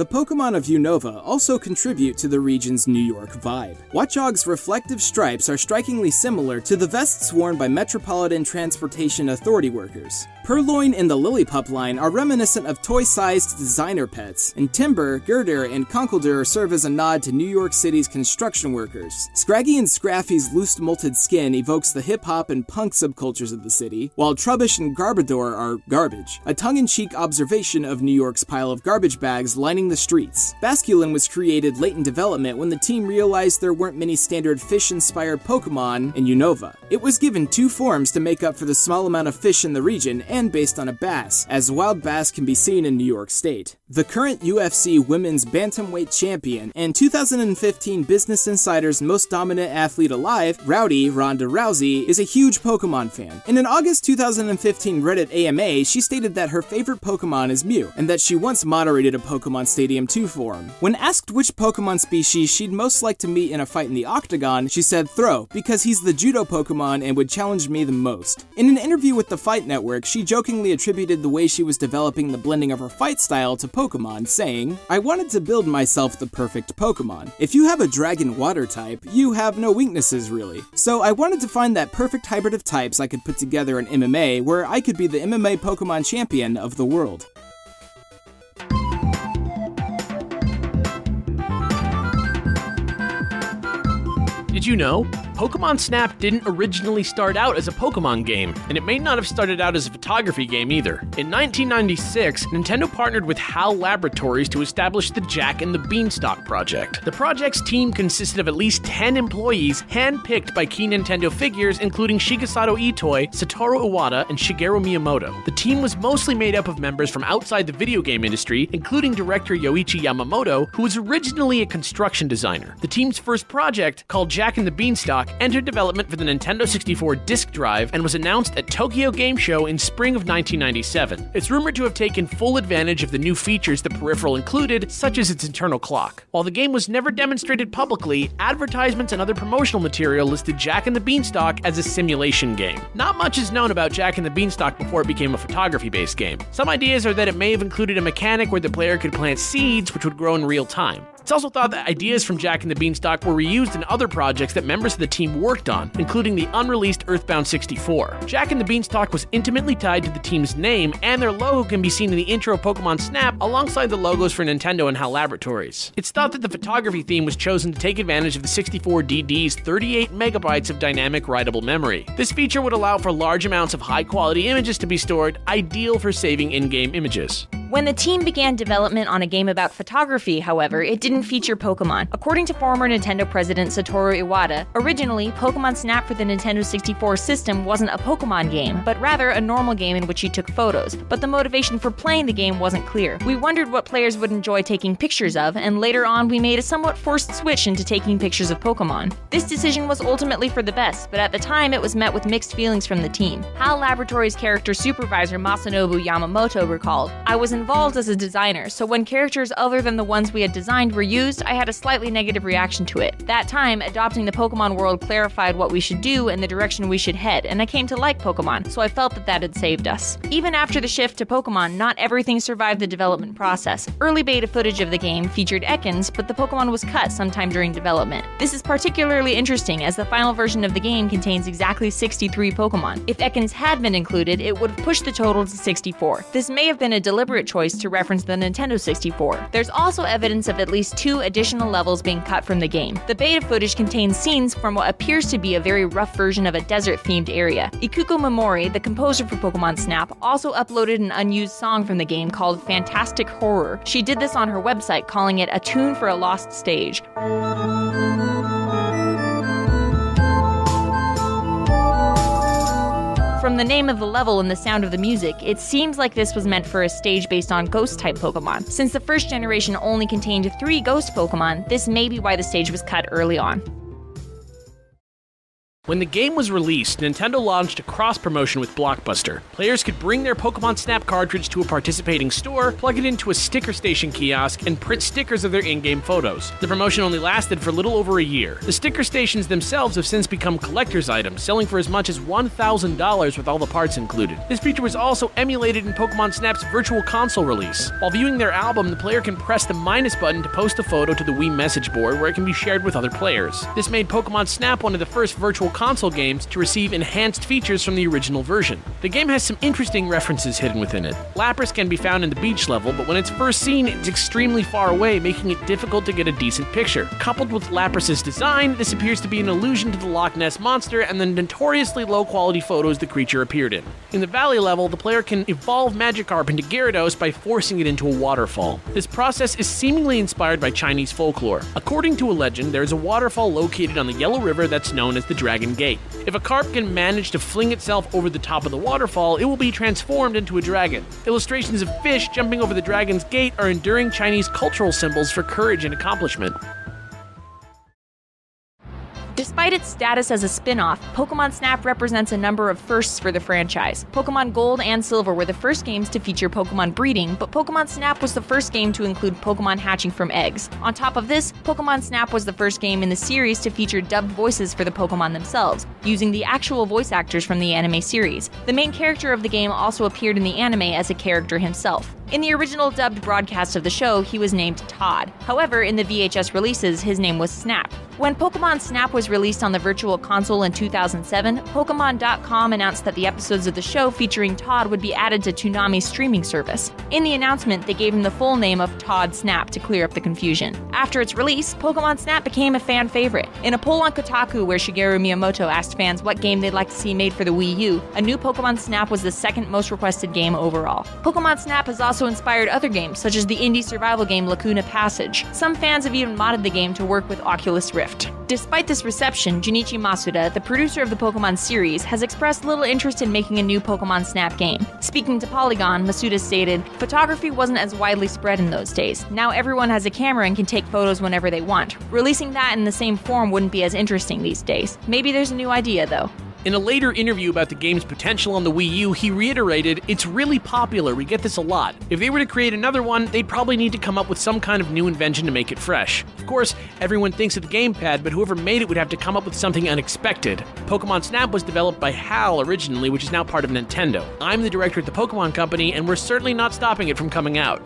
The Pokemon of Unova also contribute to the region's New York vibe. Watchog's reflective stripes are strikingly similar to the vests worn by Metropolitan Transportation Authority workers. Purrloin and the Lillipup line are reminiscent of toy-sized designer pets, and Timburr, Gurdurr, and Conkeldurr serve as a nod to New York City's construction workers. Scraggy and Scrafty's loose molted skin evokes the hip-hop and punk subcultures of the city, while Trubbish and Garbodor are garbage, a tongue-in-cheek observation of New York's pile of garbage bags lining the streets. Basculin was created late in development when the team realized there weren't many standard fish-inspired Pokemon in Unova. It was given two forms to make up for the small amount of fish in the region and based on a bass, as wild bass can be seen in New York State. The current UFC Women's Bantamweight Champion and 2015 Business Insider's most dominant athlete alive, Rowdy Ronda Rousey, is a huge Pokemon fan. In an August 2015 Reddit AMA, she stated that her favorite Pokemon is Mew, and that she once moderated a Pokemon Stadium 2 forum. When asked which Pokemon species she'd most like to meet in a fight in the Octagon, she said Throh, because he's the judo Pokemon and would challenge me the most. In an interview with the Fight Network, she jokingly attributed the way she was developing the blending of her fight style to Pokemon, saying, I wanted to build myself the perfect Pokemon. If you have a dragon water type, you have no weaknesses really. So I wanted to find that perfect hybrid of types I could put together in MMA where I could be the MMA Pokemon champion of the world. Did you know? Pokemon Snap didn't originally start out as a Pokemon game, and it may not have started out as a photography game either. In 1996, Nintendo partnered with HAL Laboratories to establish the Jack and the Beanstalk project. The project's team consisted of at least 10 employees handpicked by key Nintendo figures, including Shigesato Itoi, Satoru Iwata, and Shigeru Miyamoto. The team was mostly made up of members from outside the video game industry, including director Yoichi Yamamoto, who was originally a construction designer. The team's first project, called Jack and the Beanstalk, entered development for the Nintendo 64 disk drive and was announced at Tokyo Game Show in spring of 1997. It's rumored to have taken full advantage of the new features the peripheral included, such as its internal clock. While the game was never demonstrated publicly, advertisements and other promotional material listed Jack and the Beanstalk as a simulation game. Not much is known about Jack and the Beanstalk before it became a photography based game. Some ideas are that it may have included a mechanic where the player could plant seeds which would grow in real time. It's also thought that ideas from Jack and the Beanstalk were reused in other projects that members of the team worked on, including the unreleased Earthbound 64. Jack and the Beanstalk was intimately tied to the team's name, and their logo can be seen in the intro of Pokemon Snap alongside the logos for Nintendo and HAL Laboratories. It's thought that the photography theme was chosen to take advantage of the 64DD's 38 megabytes of dynamic writable memory. This feature would allow for large amounts of high quality images to be stored, ideal for saving in game images. When the team began development on a game about photography, however, it didn't feature Pokemon. According to former Nintendo president Satoru Iwata, originally, Pokemon Snap for the Nintendo 64 system wasn't a Pokemon game, but rather a normal game in which you took photos. But the motivation for playing the game wasn't clear. We wondered what players would enjoy taking pictures of, and later on, we made a somewhat forced switch into taking pictures of Pokemon. This decision was ultimately for the best, but at the time, it was met with mixed feelings from the team. HAL Laboratories character supervisor Masanobu Yamamoto recalled, I was in involved as a designer, so when characters other than the ones we had designed were used, I had a slightly negative reaction to it. That time, adopting the Pokemon world clarified what we should do and the direction we should head, and I came to like Pokemon, so I felt that that had saved us. Even after the shift to Pokemon, not everything survived the development process. Early beta footage of the game featured Ekans, but the Pokemon was cut sometime during development. This is particularly interesting as the final version of the game contains exactly 63 Pokemon. If Ekans had been included, it would have pushed the total to 64. This may have been a deliberate choice to reference the Nintendo 64. There's also evidence of at least two additional levels being cut from the game. The beta footage contains scenes from what appears to be a very rough version of a desert themed area. Ikuko Mimori, the composer for Pokemon Snap, also uploaded an unused song from the game called Fantastic Horror. She did this on her website, calling it a tune for a lost stage. From the name of the level and the sound of the music, it seems like this was meant for a stage based on ghost type Pokemon. Since the first generation only contained three ghost Pokemon, this may be why the stage was cut early on. When the game was released, Nintendo launched a cross promotion with Blockbuster. Players could bring their Pokemon Snap cartridge to a participating store, plug it into a sticker station kiosk, and print stickers of their in game photos. The promotion only lasted for little over a year. The sticker stations themselves have since become collector's items, selling for as much as $1,000 with all the parts included. This feature was also emulated in Pokemon Snap's Virtual Console release. While viewing their album, the player can press the minus button to post a photo to the Wii message board where it can be shared with other players. This made Pokemon Snap one of the first virtual console games to receive enhanced features from the original version. The game has some interesting references hidden within it. Lapras can be found in the beach level, but when it's first seen, it's extremely far away, making it difficult to get a decent picture. Coupled with Lapras's design, this appears to be an allusion to the Loch Ness Monster and the notoriously low quality photos the creature appeared in. In the valley level, the player can evolve Magikarp into Gyarados by forcing it into a waterfall. This process is seemingly inspired by Chinese folklore. According to a legend, there is a waterfall located on the Yellow River that's known as the Dragon Gate. If a carp can manage to fling itself over the top of the waterfall, it will be transformed into a dragon. Illustrations of fish jumping over the dragon's gate are enduring Chinese cultural symbols for courage and accomplishment. Despite its status as a spin off, Pokemon Snap represents a number of firsts for the franchise. Pokemon Gold and Silver were the first games to feature Pokemon breeding, but Pokemon Snap was the first game to include Pokemon hatching from eggs. On top of this, Pokemon Snap was the first game in the series to feature dubbed voices for the Pokemon themselves, using the actual voice actors from the anime series. The main character of the game also appeared in the anime as a character himself. In the original dubbed broadcast of the show, he was named Todd. However, in the VHS releases, his name was Snap. When Pokemon Snap was released on the Virtual Console in 2007, Pokemon.com announced that the episodes of the show featuring Todd would be added to Toonami's streaming service. In the announcement, they gave him the full name of Todd Snap to clear up the confusion. After its release, Pokemon Snap became a fan favorite. In a poll on Kotaku where Shigeru Miyamoto asked fans what game they'd like to see made for the Wii U, a new Pokemon Snap was the second most requested game overall. Pokemon Snap has also inspired other games, such as the indie survival game Lacuna Passage. Some fans have even modded the game to work with Oculus Rift. Despite this reception, Junichi Masuda, the producer of the Pokemon series, has expressed little interest in making a new Pokemon Snap game. Speaking to Polygon, Masuda stated, Photography wasn't as widely spread in those days. Now everyone has a camera and can take photos whenever they want. Releasing that in the same form wouldn't be as interesting these days. Maybe there's a new idea, though. In a later interview about the game's potential on the Wii U, he reiterated, It's really popular, we get this a lot. If they were to create another one, they'd probably need to come up with some kind of new invention to make it fresh. Of course, everyone thinks of the gamepad, but whoever made it would have to come up with something unexpected. Pokemon Snap was developed by HAL originally, which is now part of Nintendo. I'm the director at the Pokemon Company, and we're certainly not stopping it from coming out.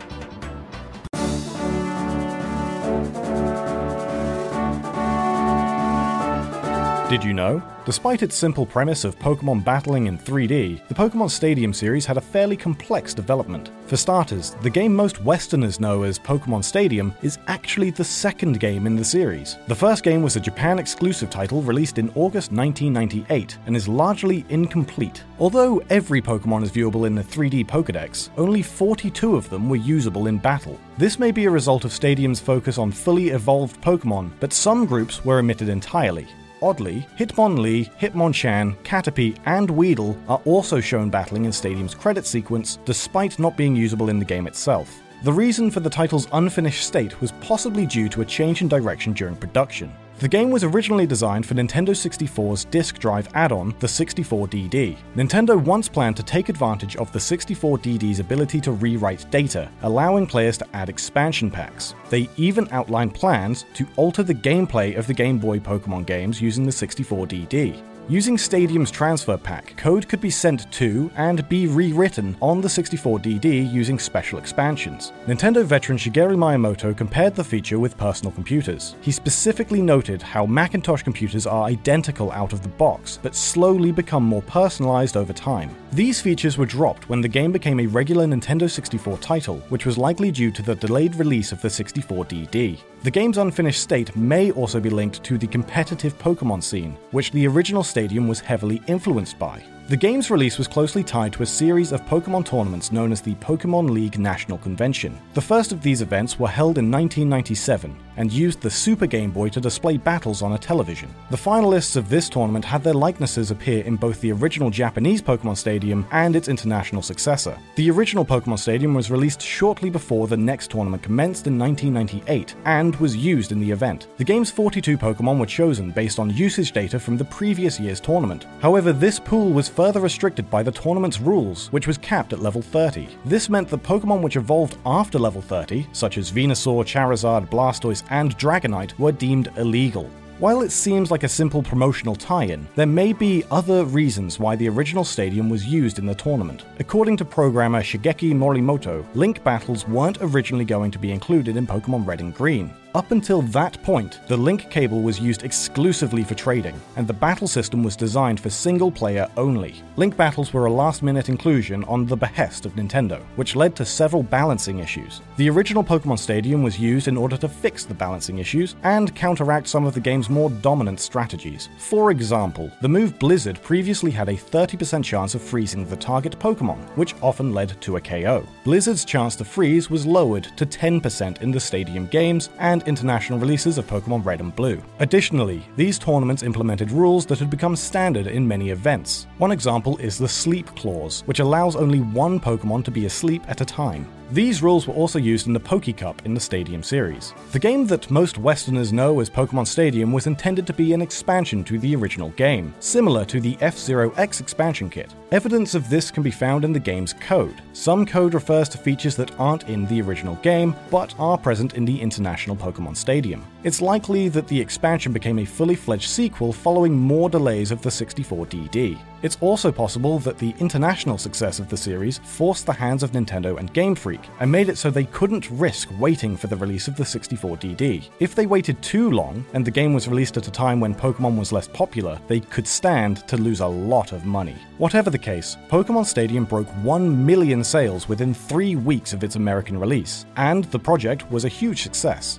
Did you know? Despite its simple premise of Pokemon battling in 3D, the Pokemon Stadium series had a fairly complex development. For starters, the game most Westerners know as Pokemon Stadium is actually the second game in the series. The first game was a Japan exclusive title released in August 1998 and is largely incomplete. Although every Pokemon is viewable in the 3D Pokedex, only 42 of them were usable in battle. This may be a result of Stadium's focus on fully evolved Pokemon, but some groups were omitted entirely. Oddly, Hitmonlee, Hitmonchan, Caterpie, and Weedle are also shown battling in Stadium's credit sequence, despite not being usable in the game itself. The reason for the title's unfinished state was possibly due to a change in direction during production. The game was originally designed for Nintendo 64's disk drive add on, the 64DD. Nintendo once planned to take advantage of the 64DD's ability to rewrite data, allowing players to add expansion packs. They even outlined plans to alter the gameplay of the Game Boy Pokemon games using the 64DD. Using Stadium's transfer pack, code could be sent to and be rewritten on the 64DD using special expansions. Nintendo veteran Shigeru Miyamoto compared the feature with personal computers. He specifically noted how Macintosh computers are identical out of the box, but slowly become more personalized over time. These features were dropped when the game became a regular Nintendo 64 title, which was likely due to the delayed release of the 64DD. The game's unfinished state may also be linked to the competitive Pokemon scene, which the original Stadium was heavily influenced by. The game's release was closely tied to a series of Pokemon tournaments known as the Pokemon League National Convention. The first of these events were held in 1997 and used the Super Game Boy to display battles on a television. The finalists of this tournament had their likenesses appear in both the original Japanese Pokemon Stadium and its international successor. The original Pokemon Stadium was released shortly before the next tournament commenced in 1998 and was used in the event. The game's 42 Pokemon were chosen based on usage data from the previous year's tournament. However, this pool was further restricted by the tournament's rules, which was capped at level 30. This meant that Pokemon which evolved after level 30, such as Venusaur, Charizard, Blastoise, and Dragonite, were deemed illegal. While it seems like a simple promotional tie in, there may be other reasons why the original stadium was used in the tournament. According to programmer Shigeki Morimoto, Link battles weren't originally going to be included in Pokemon Red and Green. Up until that point, the Link cable was used exclusively for trading, and the battle system was designed for single player only. Link battles were a last minute inclusion on the behest of Nintendo, which led to several balancing issues. The original Pokemon Stadium was used in order to fix the balancing issues and counteract some of the game's more dominant strategies. For example, the move Blizzard previously had a 30% chance of freezing the target Pokemon, which often led to a KO. Blizzard's chance to freeze was lowered to 10% in the Stadium games and international releases of Pokemon Red and Blue. Additionally, these tournaments implemented rules that had become standard in many events. One example is the Sleep Clause, which allows only one Pokemon to be asleep at a time. These rules were also used in the Poke Cup in the Stadium series. The game that most Westerners know as Pokemon Stadium was intended to be an expansion to the original game, similar to the F Zero X expansion kit. Evidence of this can be found in the game's code. Some code refers to features that aren't in the original game, but are present in the International Pokemon Stadium. It's likely that the expansion became a fully fledged sequel following more delays of the 64DD. It's also possible that the international success of the series forced the hands of Nintendo and Game Freak and made it so they couldn't risk waiting for the release of the 64DD. If they waited too long and the game was released at a time when Pokemon was less popular, they could stand to lose a lot of money. Whatever the case, Pokemon Stadium broke 1 million sales within three weeks of its American release, and the project was a huge success.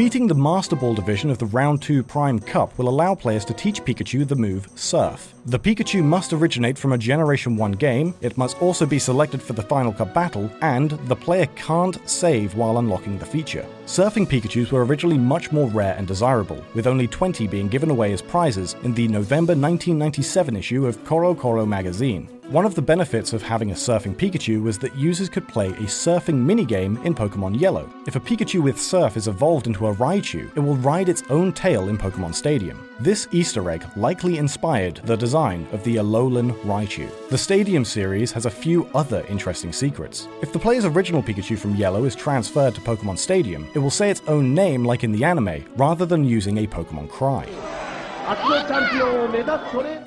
Beating the Master Ball division of the Round 2 Prime Cup will allow players to teach Pikachu the move Surf. The Pikachu must originate from a Generation 1 game, it must also be selected for the Final Cup battle, and the player can't save while unlocking the feature. Surfing Pikachus were originally much more rare and desirable, with only 20 being given away as prizes in the November 1997 issue of CoroCoro magazine. One of the benefits of having a surfing Pikachu was that users could play a surfing minigame in Pokemon Yellow. If a Pikachu with surf is evolved into a Raichu, it will ride its own tail in Pokemon Stadium. This Easter egg likely inspired the design of the Alolan Raichu. The Stadium series has a few other interesting secrets. If the player's original Pikachu from Yellow is transferred to Pokemon Stadium, it will say its own name like in the anime, rather than using a Pokemon cry.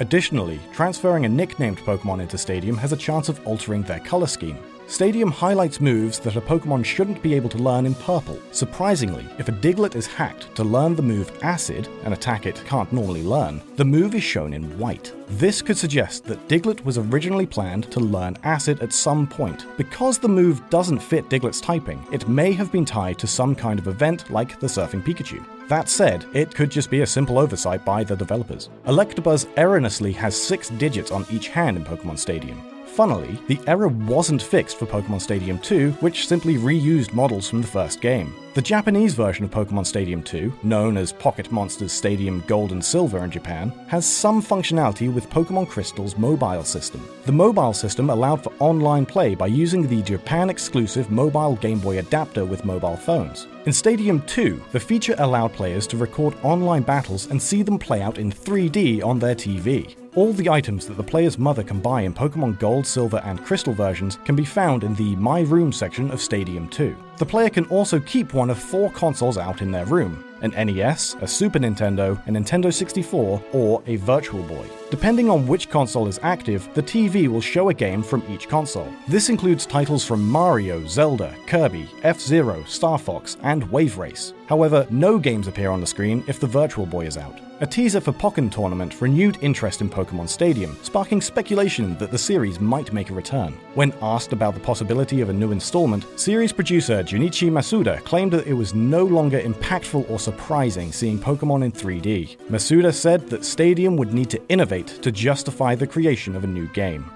Additionally, transferring a nicknamed Pokemon into Stadium has a chance of altering their color scheme. Stadium highlights moves that a Pokemon shouldn't be able to learn in purple. Surprisingly, if a Diglett is hacked to learn the move Acid, an attack it can't normally learn, the move is shown in white. This could suggest that Diglett was originally planned to learn Acid at some point. Because the move doesn't fit Diglett's typing, it may have been tied to some kind of event like the Surfing Pikachu. That said, it could just be a simple oversight by the developers. Electabuzz erroneously has six digits on each hand in Pokemon Stadium. Funnily, the error wasn't fixed for Pokemon Stadium 2, which simply reused models from the first game. The Japanese version of Pokemon Stadium 2, known as Pocket Monsters Stadium Gold and Silver in Japan, has some functionality with Pokemon Crystal's mobile system. The mobile system allowed for online play by using the Japan exclusive mobile Game Boy adapter with mobile phones. In Stadium 2, the feature allowed players to record online battles and see them play out in 3D on their TV. All the items that the player's mother can buy in Pokemon Gold, Silver, and Crystal versions can be found in the My Room section of Stadium 2. The player can also keep one of four consoles out in their room an NES, a Super Nintendo, a Nintendo 64, or a Virtual Boy. Depending on which console is active, the TV will show a game from each console. This includes titles from Mario, Zelda, Kirby, F Zero, Star Fox, and Wave Race. However, no games appear on the screen if the Virtual Boy is out. A teaser for Pokken Tournament renewed interest in Pokemon Stadium, sparking speculation that the series might make a return. When asked about the possibility of a new installment, series producer Junichi Masuda claimed that it was no longer impactful or surprising seeing Pokemon in 3D. Masuda said that Stadium would need to innovate to justify the creation of a new game.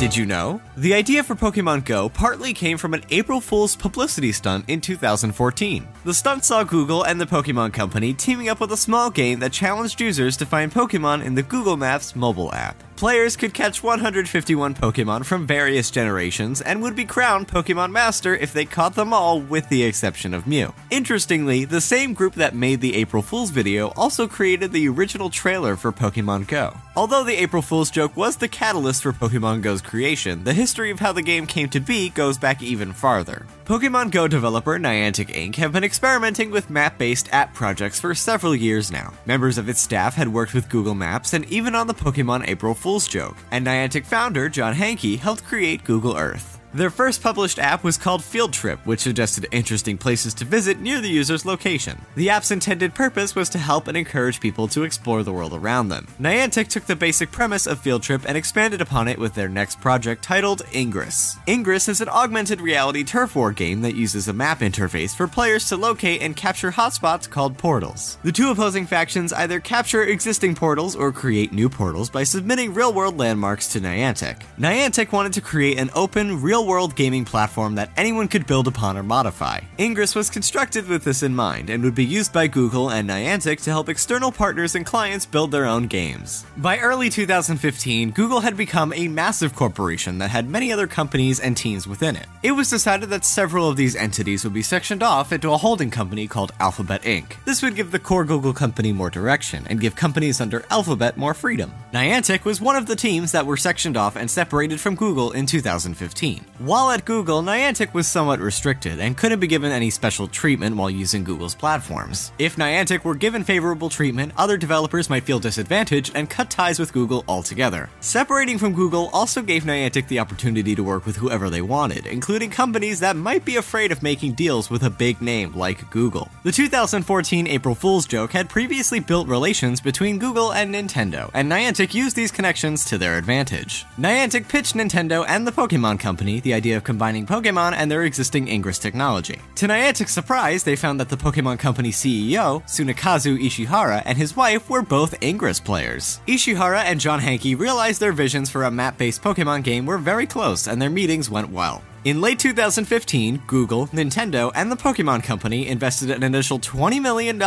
Did you know? The idea for Pokemon Go partly came from an April Fool's publicity stunt in 2014. The stunt saw Google and the Pokemon Company teaming up with a small game that challenged users to find Pokemon in the Google Maps mobile app. Players could catch 151 Pokemon from various generations and would be crowned Pokemon Master if they caught them all, with the exception of Mew. Interestingly, the same group that made the April Fool's video also created the original trailer for Pokemon Go. Although the April Fool's joke was the catalyst for Pokemon Go's creation, the history of how the game came to be goes back even farther. Pokemon Go developer Niantic Inc. have been experimenting with map based app projects for several years now. Members of its staff had worked with Google Maps and even on the Pokemon April Fool's joke, and Niantic founder John Hanke helped create Google Earth. Their first published app was called Field Trip, which suggested interesting places to visit near the user's location. The app's intended purpose was to help and encourage people to explore the world around them. Niantic took the basic premise of Field Trip and expanded upon it with their next project titled Ingress. Ingress is an augmented reality turf war game that uses a map interface for players to locate and capture hotspots called portals. The two opposing factions either capture existing portals or create new portals by submitting real world landmarks to Niantic. Niantic wanted to create an open, real world gaming platform that anyone could build upon or modify. Ingress was constructed with this in mind and would be used by Google and Niantic to help external partners and clients build their own games. By early 2015, Google had become a massive corporation that had many other companies and teams within it. It was decided that several of these entities would be sectioned off into a holding company called Alphabet Inc. This would give the core Google company more direction and give companies under Alphabet more freedom. Niantic was one of the teams that were sectioned off and separated from Google in 2015. While at Google, Niantic was somewhat restricted and couldn't be given any special treatment while using Google's platforms. If Niantic were given favorable treatment, other developers might feel disadvantaged and cut ties with Google altogether. Separating from Google also gave Niantic the opportunity to work with whoever they wanted, including companies that might be afraid of making deals with a big name like Google. The 2014 April Fool's joke had previously built relations between Google and Nintendo, and Niantic used these connections to their advantage. Niantic pitched Nintendo and the Pokemon Company the idea of combining Pokemon and their existing Ingress technology. To Niantic's surprise, they found that the Pokemon Company CEO, Tsunekazu Ishihara, and his wife were both Ingress players. Ishihara and John Hanke realized their visions for a map based Pokemon game were very close and their meetings went well. In late 2015, Google, Nintendo, and the Pokemon Company invested an initial $20 million in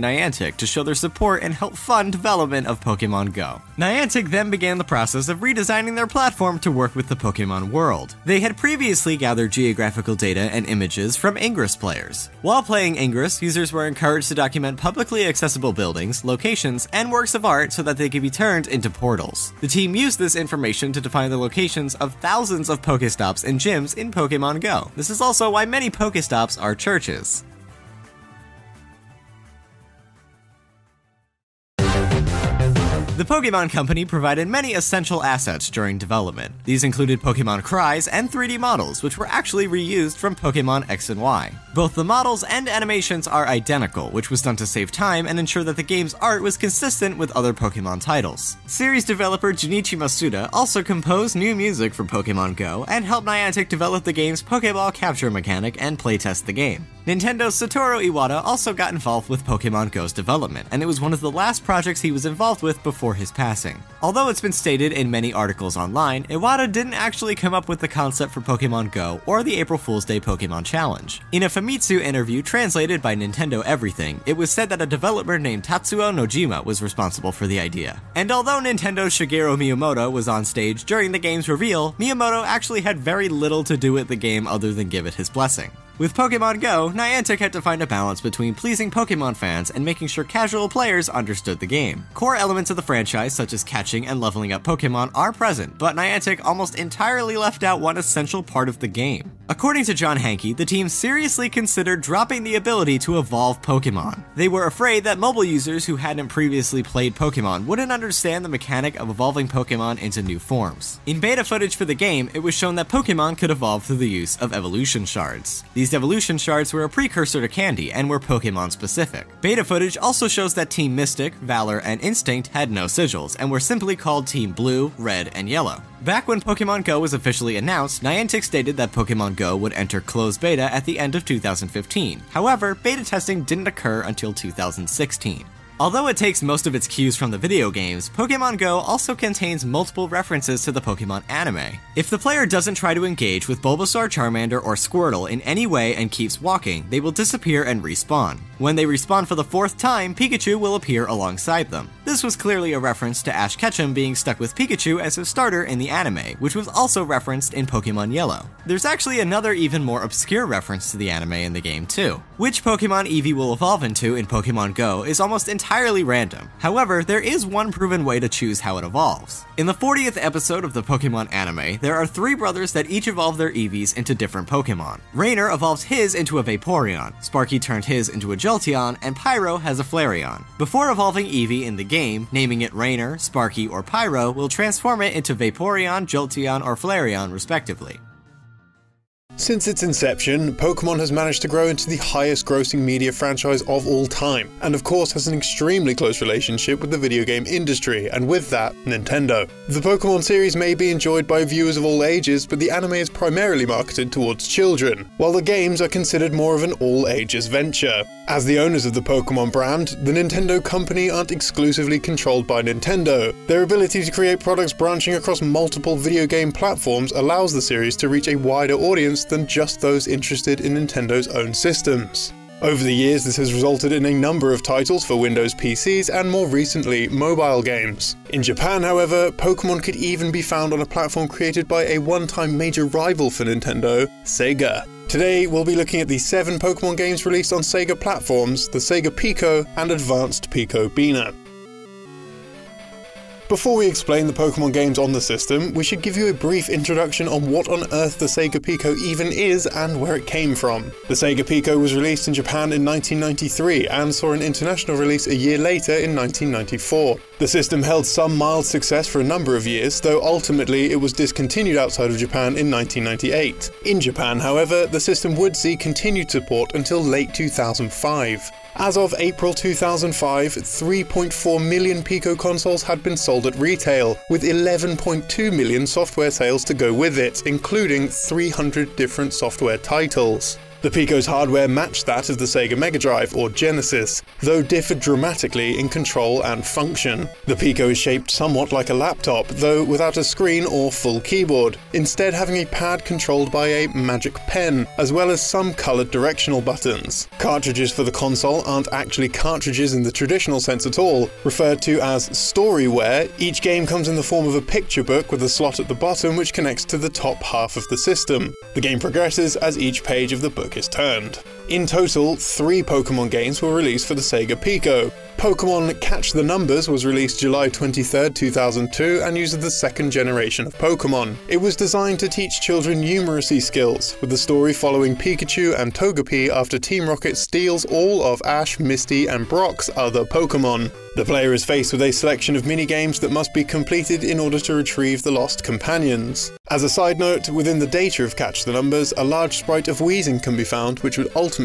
Niantic to show their support and help fund development of Pokemon Go. Niantic then began the process of redesigning their platform to work with the Pokemon world. They had previously gathered geographical data and images from Ingress players. While playing Ingress, users were encouraged to document publicly accessible buildings, locations, and works of art so that they could be turned into portals. The team used this information to define the locations of thousands of Pokestops and gyms in Pokemon Go. This is also why many Pokestops are churches. The Pokemon Company provided many essential assets during development. These included Pokemon Cries and 3D models, which were actually reused from Pokemon X and Y. Both the models and animations are identical, which was done to save time and ensure that the game's art was consistent with other Pokemon titles. Series developer Junichi Masuda also composed new music for Pokemon Go and helped Niantic develop the game's Pokeball capture mechanic and playtest the game. Nintendo's Satoru Iwata also got involved with Pokemon Go's development, and it was one of the last projects he was involved with before his passing. Although it's been stated in many articles online, Iwata didn't actually come up with the concept for Pokemon Go or the April Fool's Day Pokemon Challenge. In a Famitsu interview translated by Nintendo Everything, it was said that a developer named Tatsuo Nojima was responsible for the idea. And although Nintendo's Shigeru Miyamoto was on stage during the game's reveal, Miyamoto actually had very little to do with the game other than give it his blessing. With Pokemon Go, Niantic had to find a balance between pleasing Pokemon fans and making sure casual players understood the game. Core elements of the franchise, such as catching and leveling up Pokemon, are present, but Niantic almost entirely left out one essential part of the game. According to John Hanke, the team seriously considered dropping the ability to evolve Pokemon. They were afraid that mobile users who hadn't previously played Pokemon wouldn't understand the mechanic of evolving Pokemon into new forms. In beta footage for the game, it was shown that Pokemon could evolve through the use of evolution shards. These evolution shards were a precursor to Candy and were Pokemon specific. Beta footage also shows that Team Mystic, Valor, and Instinct had no sigils and were simply called Team Blue, Red, and Yellow. Back when Pokemon Go was officially announced, Niantic stated that Pokemon Go would enter closed beta at the end of 2015. However, beta testing didn't occur until 2016. Although it takes most of its cues from the video games, Pokemon Go also contains multiple references to the Pokemon anime. If the player doesn't try to engage with Bulbasaur, Charmander, or Squirtle in any way and keeps walking, they will disappear and respawn. When they respawn for the fourth time, Pikachu will appear alongside them. This was clearly a reference to Ash Ketchum being stuck with Pikachu as his starter in the anime, which was also referenced in Pokemon Yellow. There's actually another even more obscure reference to the anime in the game too. Which Pokemon Eevee will evolve into in Pokemon Go is almost entirely random. However, there is one proven way to choose how it evolves. In the 40th episode of the Pokemon anime, there are three brothers that each evolve their Eevees into different Pokemon. Rainer evolves his into a Vaporeon, Sparky turned his into a Jolteon, and Pyro has a Flareon. Before evolving Eevee in the game, naming it Rainer, Sparky, or Pyro will transform it into Vaporeon, Jolteon, or Flareon respectively. Since its inception, Pokemon has managed to grow into the highest grossing media franchise of all time, and of course has an extremely close relationship with the video game industry, and with that, Nintendo. The Pokemon series may be enjoyed by viewers of all ages, but the anime is primarily marketed towards children, while the games are considered more of an all ages venture. As the owners of the Pokemon brand, the Nintendo company aren't exclusively controlled by Nintendo. Their ability to create products branching across multiple video game platforms allows the series to reach a wider audience than just those interested in Nintendo's own systems. Over the years, this has resulted in a number of titles for Windows PCs and more recently, mobile games. In Japan, however, Pokemon could even be found on a platform created by a one time major rival for Nintendo, Sega. Today, we'll be looking at the seven Pokemon games released on Sega platforms the Sega Pico and Advanced Pico Beena. Before we explain the Pokemon games on the system, we should give you a brief introduction on what on earth the Sega Pico even is and where it came from. The Sega Pico was released in Japan in 1993 and saw an international release a year later in 1994. The system held some mild success for a number of years, though ultimately it was discontinued outside of Japan in 1998. In Japan, however, the system would see continued support until late 2005. As of April 2005, 3.4 million Pico consoles had been sold at retail, with 11.2 million software sales to go with it, including 300 different software titles. The Pico's hardware matched that of the Sega Mega Drive or Genesis, though differed dramatically in control and function. The Pico is shaped somewhat like a laptop, though without a screen or full keyboard, instead having a pad controlled by a magic pen, as well as some coloured directional buttons. Cartridges for the console aren't actually cartridges in the traditional sense at all, referred to as storyware. Each game comes in the form of a picture book with a slot at the bottom which connects to the top half of the system. The game progresses as each page of the book is turned. In total, three Pokemon games were released for the Sega Pico. Pokemon Catch the Numbers was released July 23, 2002, and uses the second generation of Pokemon. It was designed to teach children numeracy skills, with the story following Pikachu and Togepi after Team Rocket steals all of Ash, Misty, and Brock's other Pokemon. The player is faced with a selection of minigames that must be completed in order to retrieve the lost companions. As a side note, within the data of Catch the Numbers, a large sprite of Weezing can be found, which would ultimately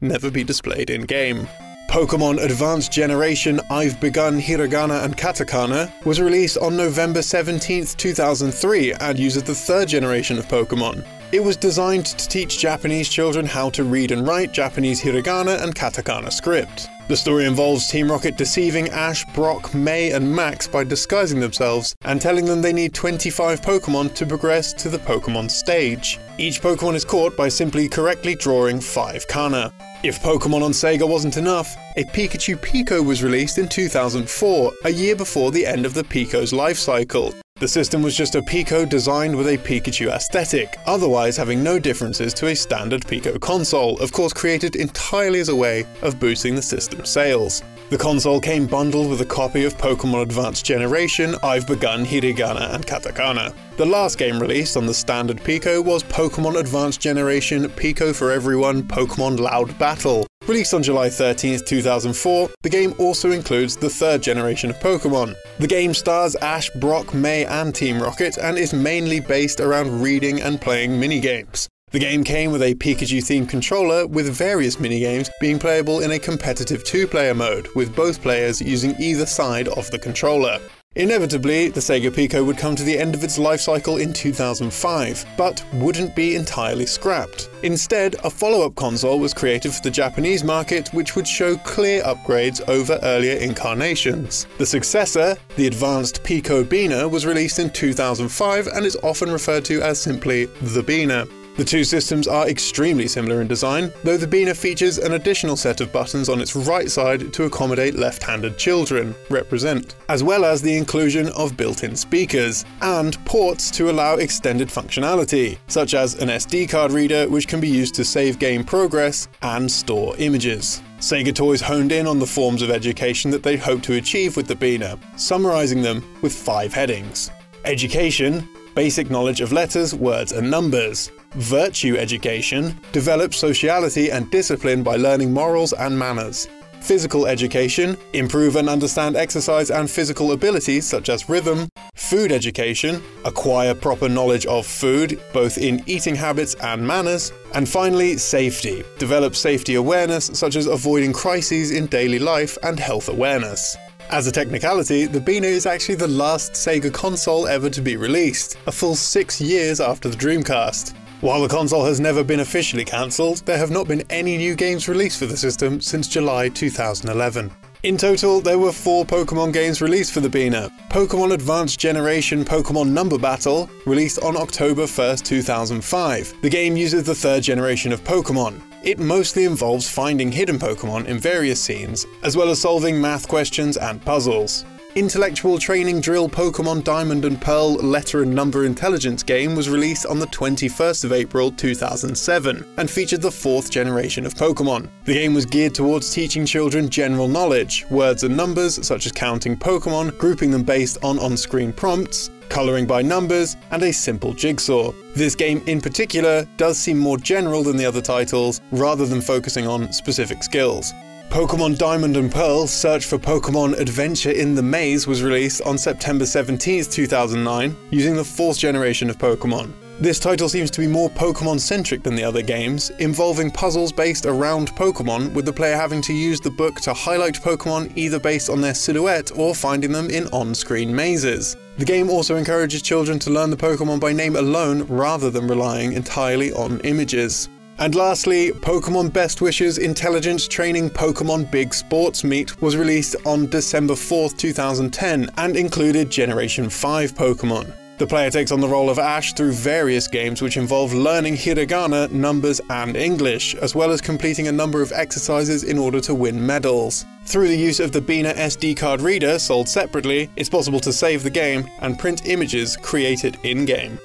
never be displayed in game. Pokemon Advanced Generation I've Begun Hiragana and Katakana was released on November 17, 2003, and uses the third generation of Pokemon. It was designed to teach Japanese children how to read and write Japanese hiragana and katakana script. The story involves Team Rocket deceiving Ash, Brock, May, and Max by disguising themselves and telling them they need 25 Pokemon to progress to the Pokemon stage. Each Pokemon is caught by simply correctly drawing 5 Kana. If Pokemon on Sega wasn't enough, a Pikachu Pico was released in 2004, a year before the end of the Pico's life cycle. The system was just a Pico designed with a Pikachu aesthetic, otherwise having no differences to a standard Pico console, of course created entirely as a way of boosting the system's sales. The console came bundled with a copy of Pokemon Advanced Generation, I've Begun Hiragana and Katakana. The last game released on the standard Pico was Pokemon Advanced Generation Pico for Everyone Pokemon Loud Battle. Released on July 13, 2004, the game also includes the third generation of Pokemon. The game stars Ash, Brock, May, and Team Rocket and is mainly based around reading and playing minigames. The game came with a Pikachu themed controller, with various minigames being playable in a competitive two player mode, with both players using either side of the controller. Inevitably, the Sega Pico would come to the end of its life cycle in 2005, but wouldn't be entirely scrapped. Instead, a follow up console was created for the Japanese market, which would show clear upgrades over earlier incarnations. The successor, the advanced Pico Beena, was released in 2005 and is often referred to as simply the Beena. The two systems are extremely similar in design, though the Beena features an additional set of buttons on its right side to accommodate left-handed children, represent, as well as the inclusion of built-in speakers, and ports to allow extended functionality, such as an SD card reader which can be used to save game progress and store images. Sega Toys honed in on the forms of education that they hoped to achieve with the Beena, summarizing them with five headings. Education, basic knowledge of letters, words, and numbers. Virtue education develops sociality and discipline by learning morals and manners. Physical education improve and understand exercise and physical abilities such as rhythm. Food education acquire proper knowledge of food, both in eating habits and manners. And finally, safety develop safety awareness such as avoiding crises in daily life and health awareness. As a technicality, the Beena is actually the last Sega console ever to be released, a full six years after the Dreamcast. While the console has never been officially cancelled, there have not been any new games released for the system since July 2011. In total, there were four Pokemon games released for the Beena. Pokemon Advanced Generation Pokemon Number Battle, released on October 1st, 2005. The game uses the third generation of Pokemon. It mostly involves finding hidden Pokemon in various scenes, as well as solving math questions and puzzles. Intellectual Training Drill Pokemon Diamond and Pearl Letter and Number Intelligence game was released on the 21st of April 2007 and featured the fourth generation of Pokemon. The game was geared towards teaching children general knowledge, words and numbers such as counting Pokemon, grouping them based on on screen prompts, colouring by numbers, and a simple jigsaw. This game in particular does seem more general than the other titles, rather than focusing on specific skills. Pokemon Diamond and Pearl Search for Pokemon Adventure in the Maze was released on September 17, 2009, using the fourth generation of Pokemon. This title seems to be more Pokemon centric than the other games, involving puzzles based around Pokemon, with the player having to use the book to highlight Pokemon either based on their silhouette or finding them in on screen mazes. The game also encourages children to learn the Pokemon by name alone rather than relying entirely on images. And lastly, Pokemon Best Wishes Intelligence Training Pokemon Big Sports Meet was released on December 4th, 2010, and included Generation 5 Pokemon. The player takes on the role of Ash through various games which involve learning hiragana, numbers, and English, as well as completing a number of exercises in order to win medals. Through the use of the Beena SD card reader sold separately, it's possible to save the game and print images created in game.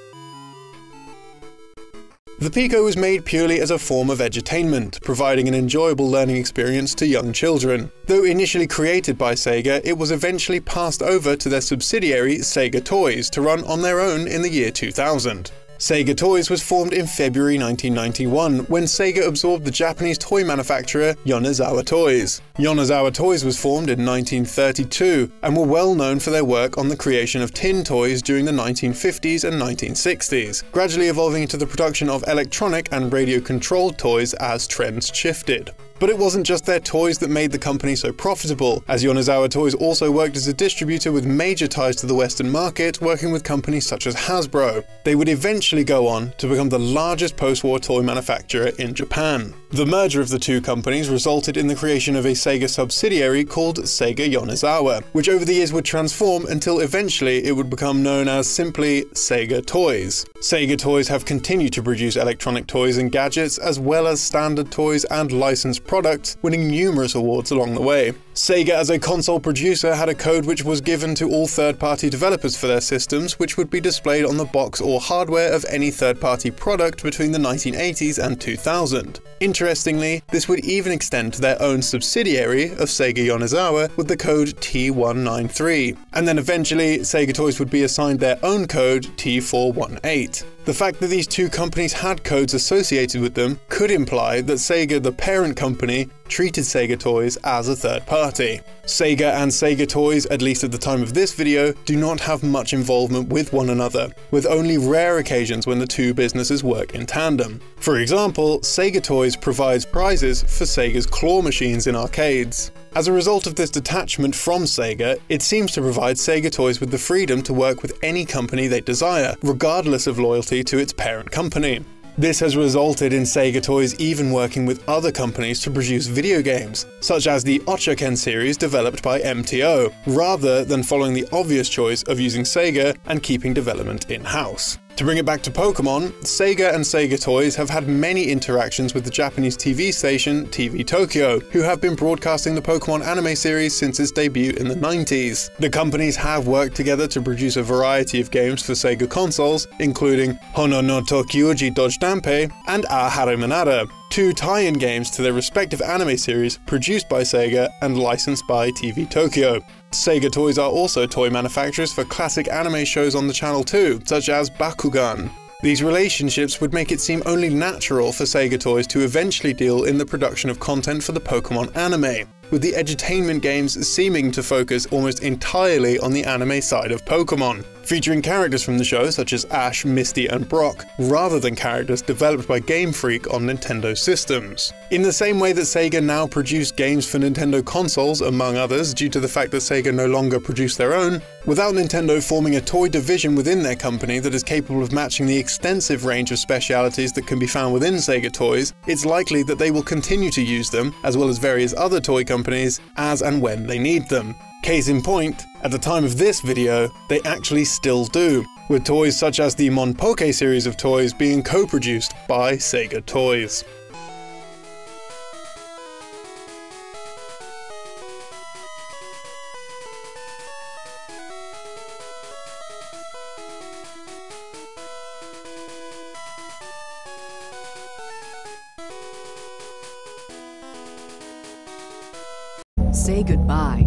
The Pico was made purely as a form of edutainment, providing an enjoyable learning experience to young children. Though initially created by Sega, it was eventually passed over to their subsidiary Sega Toys to run on their own in the year 2000. Sega Toys was formed in February 1991 when Sega absorbed the Japanese toy manufacturer Yonezawa Toys. Yonezawa Toys was formed in 1932 and were well known for their work on the creation of tin toys during the 1950s and 1960s, gradually evolving into the production of electronic and radio controlled toys as trends shifted. But it wasn't just their toys that made the company so profitable, as Yonezawa Toys also worked as a distributor with major ties to the Western market, working with companies such as Hasbro. They would eventually go on to become the largest post war toy manufacturer in Japan. The merger of the two companies resulted in the creation of a Sega subsidiary called Sega Yonezawa, which over the years would transform until eventually it would become known as simply Sega Toys. Sega Toys have continued to produce electronic toys and gadgets, as well as standard toys and licensed products, winning numerous awards along the way. Sega, as a console producer, had a code which was given to all third party developers for their systems, which would be displayed on the box or hardware of any third party product between the 1980s and 2000. Interestingly, this would even extend to their own subsidiary of Sega Yonezawa with the code T193. And then eventually, Sega Toys would be assigned their own code T418. The fact that these two companies had codes associated with them could imply that Sega, the parent company, treated Sega Toys as a third party. Sega and Sega Toys, at least at the time of this video, do not have much involvement with one another, with only rare occasions when the two businesses work in tandem. For example, Sega Toys provides prizes for Sega's claw machines in arcades. As a result of this detachment from Sega, it seems to provide Sega Toys with the freedom to work with any company they desire, regardless of loyalty to its parent company. This has resulted in Sega Toys even working with other companies to produce video games, such as the Ochaken series developed by MTO, rather than following the obvious choice of using Sega and keeping development in house. To bring it back to Pokemon, Sega and Sega Toys have had many interactions with the Japanese TV station TV Tokyo, who have been broadcasting the Pokemon anime series since its debut in the 90s. The companies have worked together to produce a variety of games for Sega consoles, including Hono no Tokyuji Dojidampe and A Harumanara, two tie-in games to their respective anime series produced by Sega and licensed by TV Tokyo. Sega toys are also toy manufacturers for classic anime shows on the channel too, such as Bakugan. These relationships would make it seem only natural for Sega Toys to eventually deal in the production of content for the Pokemon anime, with the edutainment games seeming to focus almost entirely on the anime side of Pokemon, featuring characters from the show such as Ash, Misty, and Brock, rather than characters developed by Game Freak on Nintendo systems. In the same way that Sega now produce games for Nintendo consoles, among others, due to the fact that Sega no longer produce their own, without Nintendo forming a toy division within their company that is capable of matching the extensive range of specialities that can be found within Sega toys, it's likely that they will continue to use them, as well as various other toy companies, as and when they need them. Case in point, at the time of this video, they actually still do, with toys such as the Monpoke series of toys being co-produced by Sega Toys. Say goodbye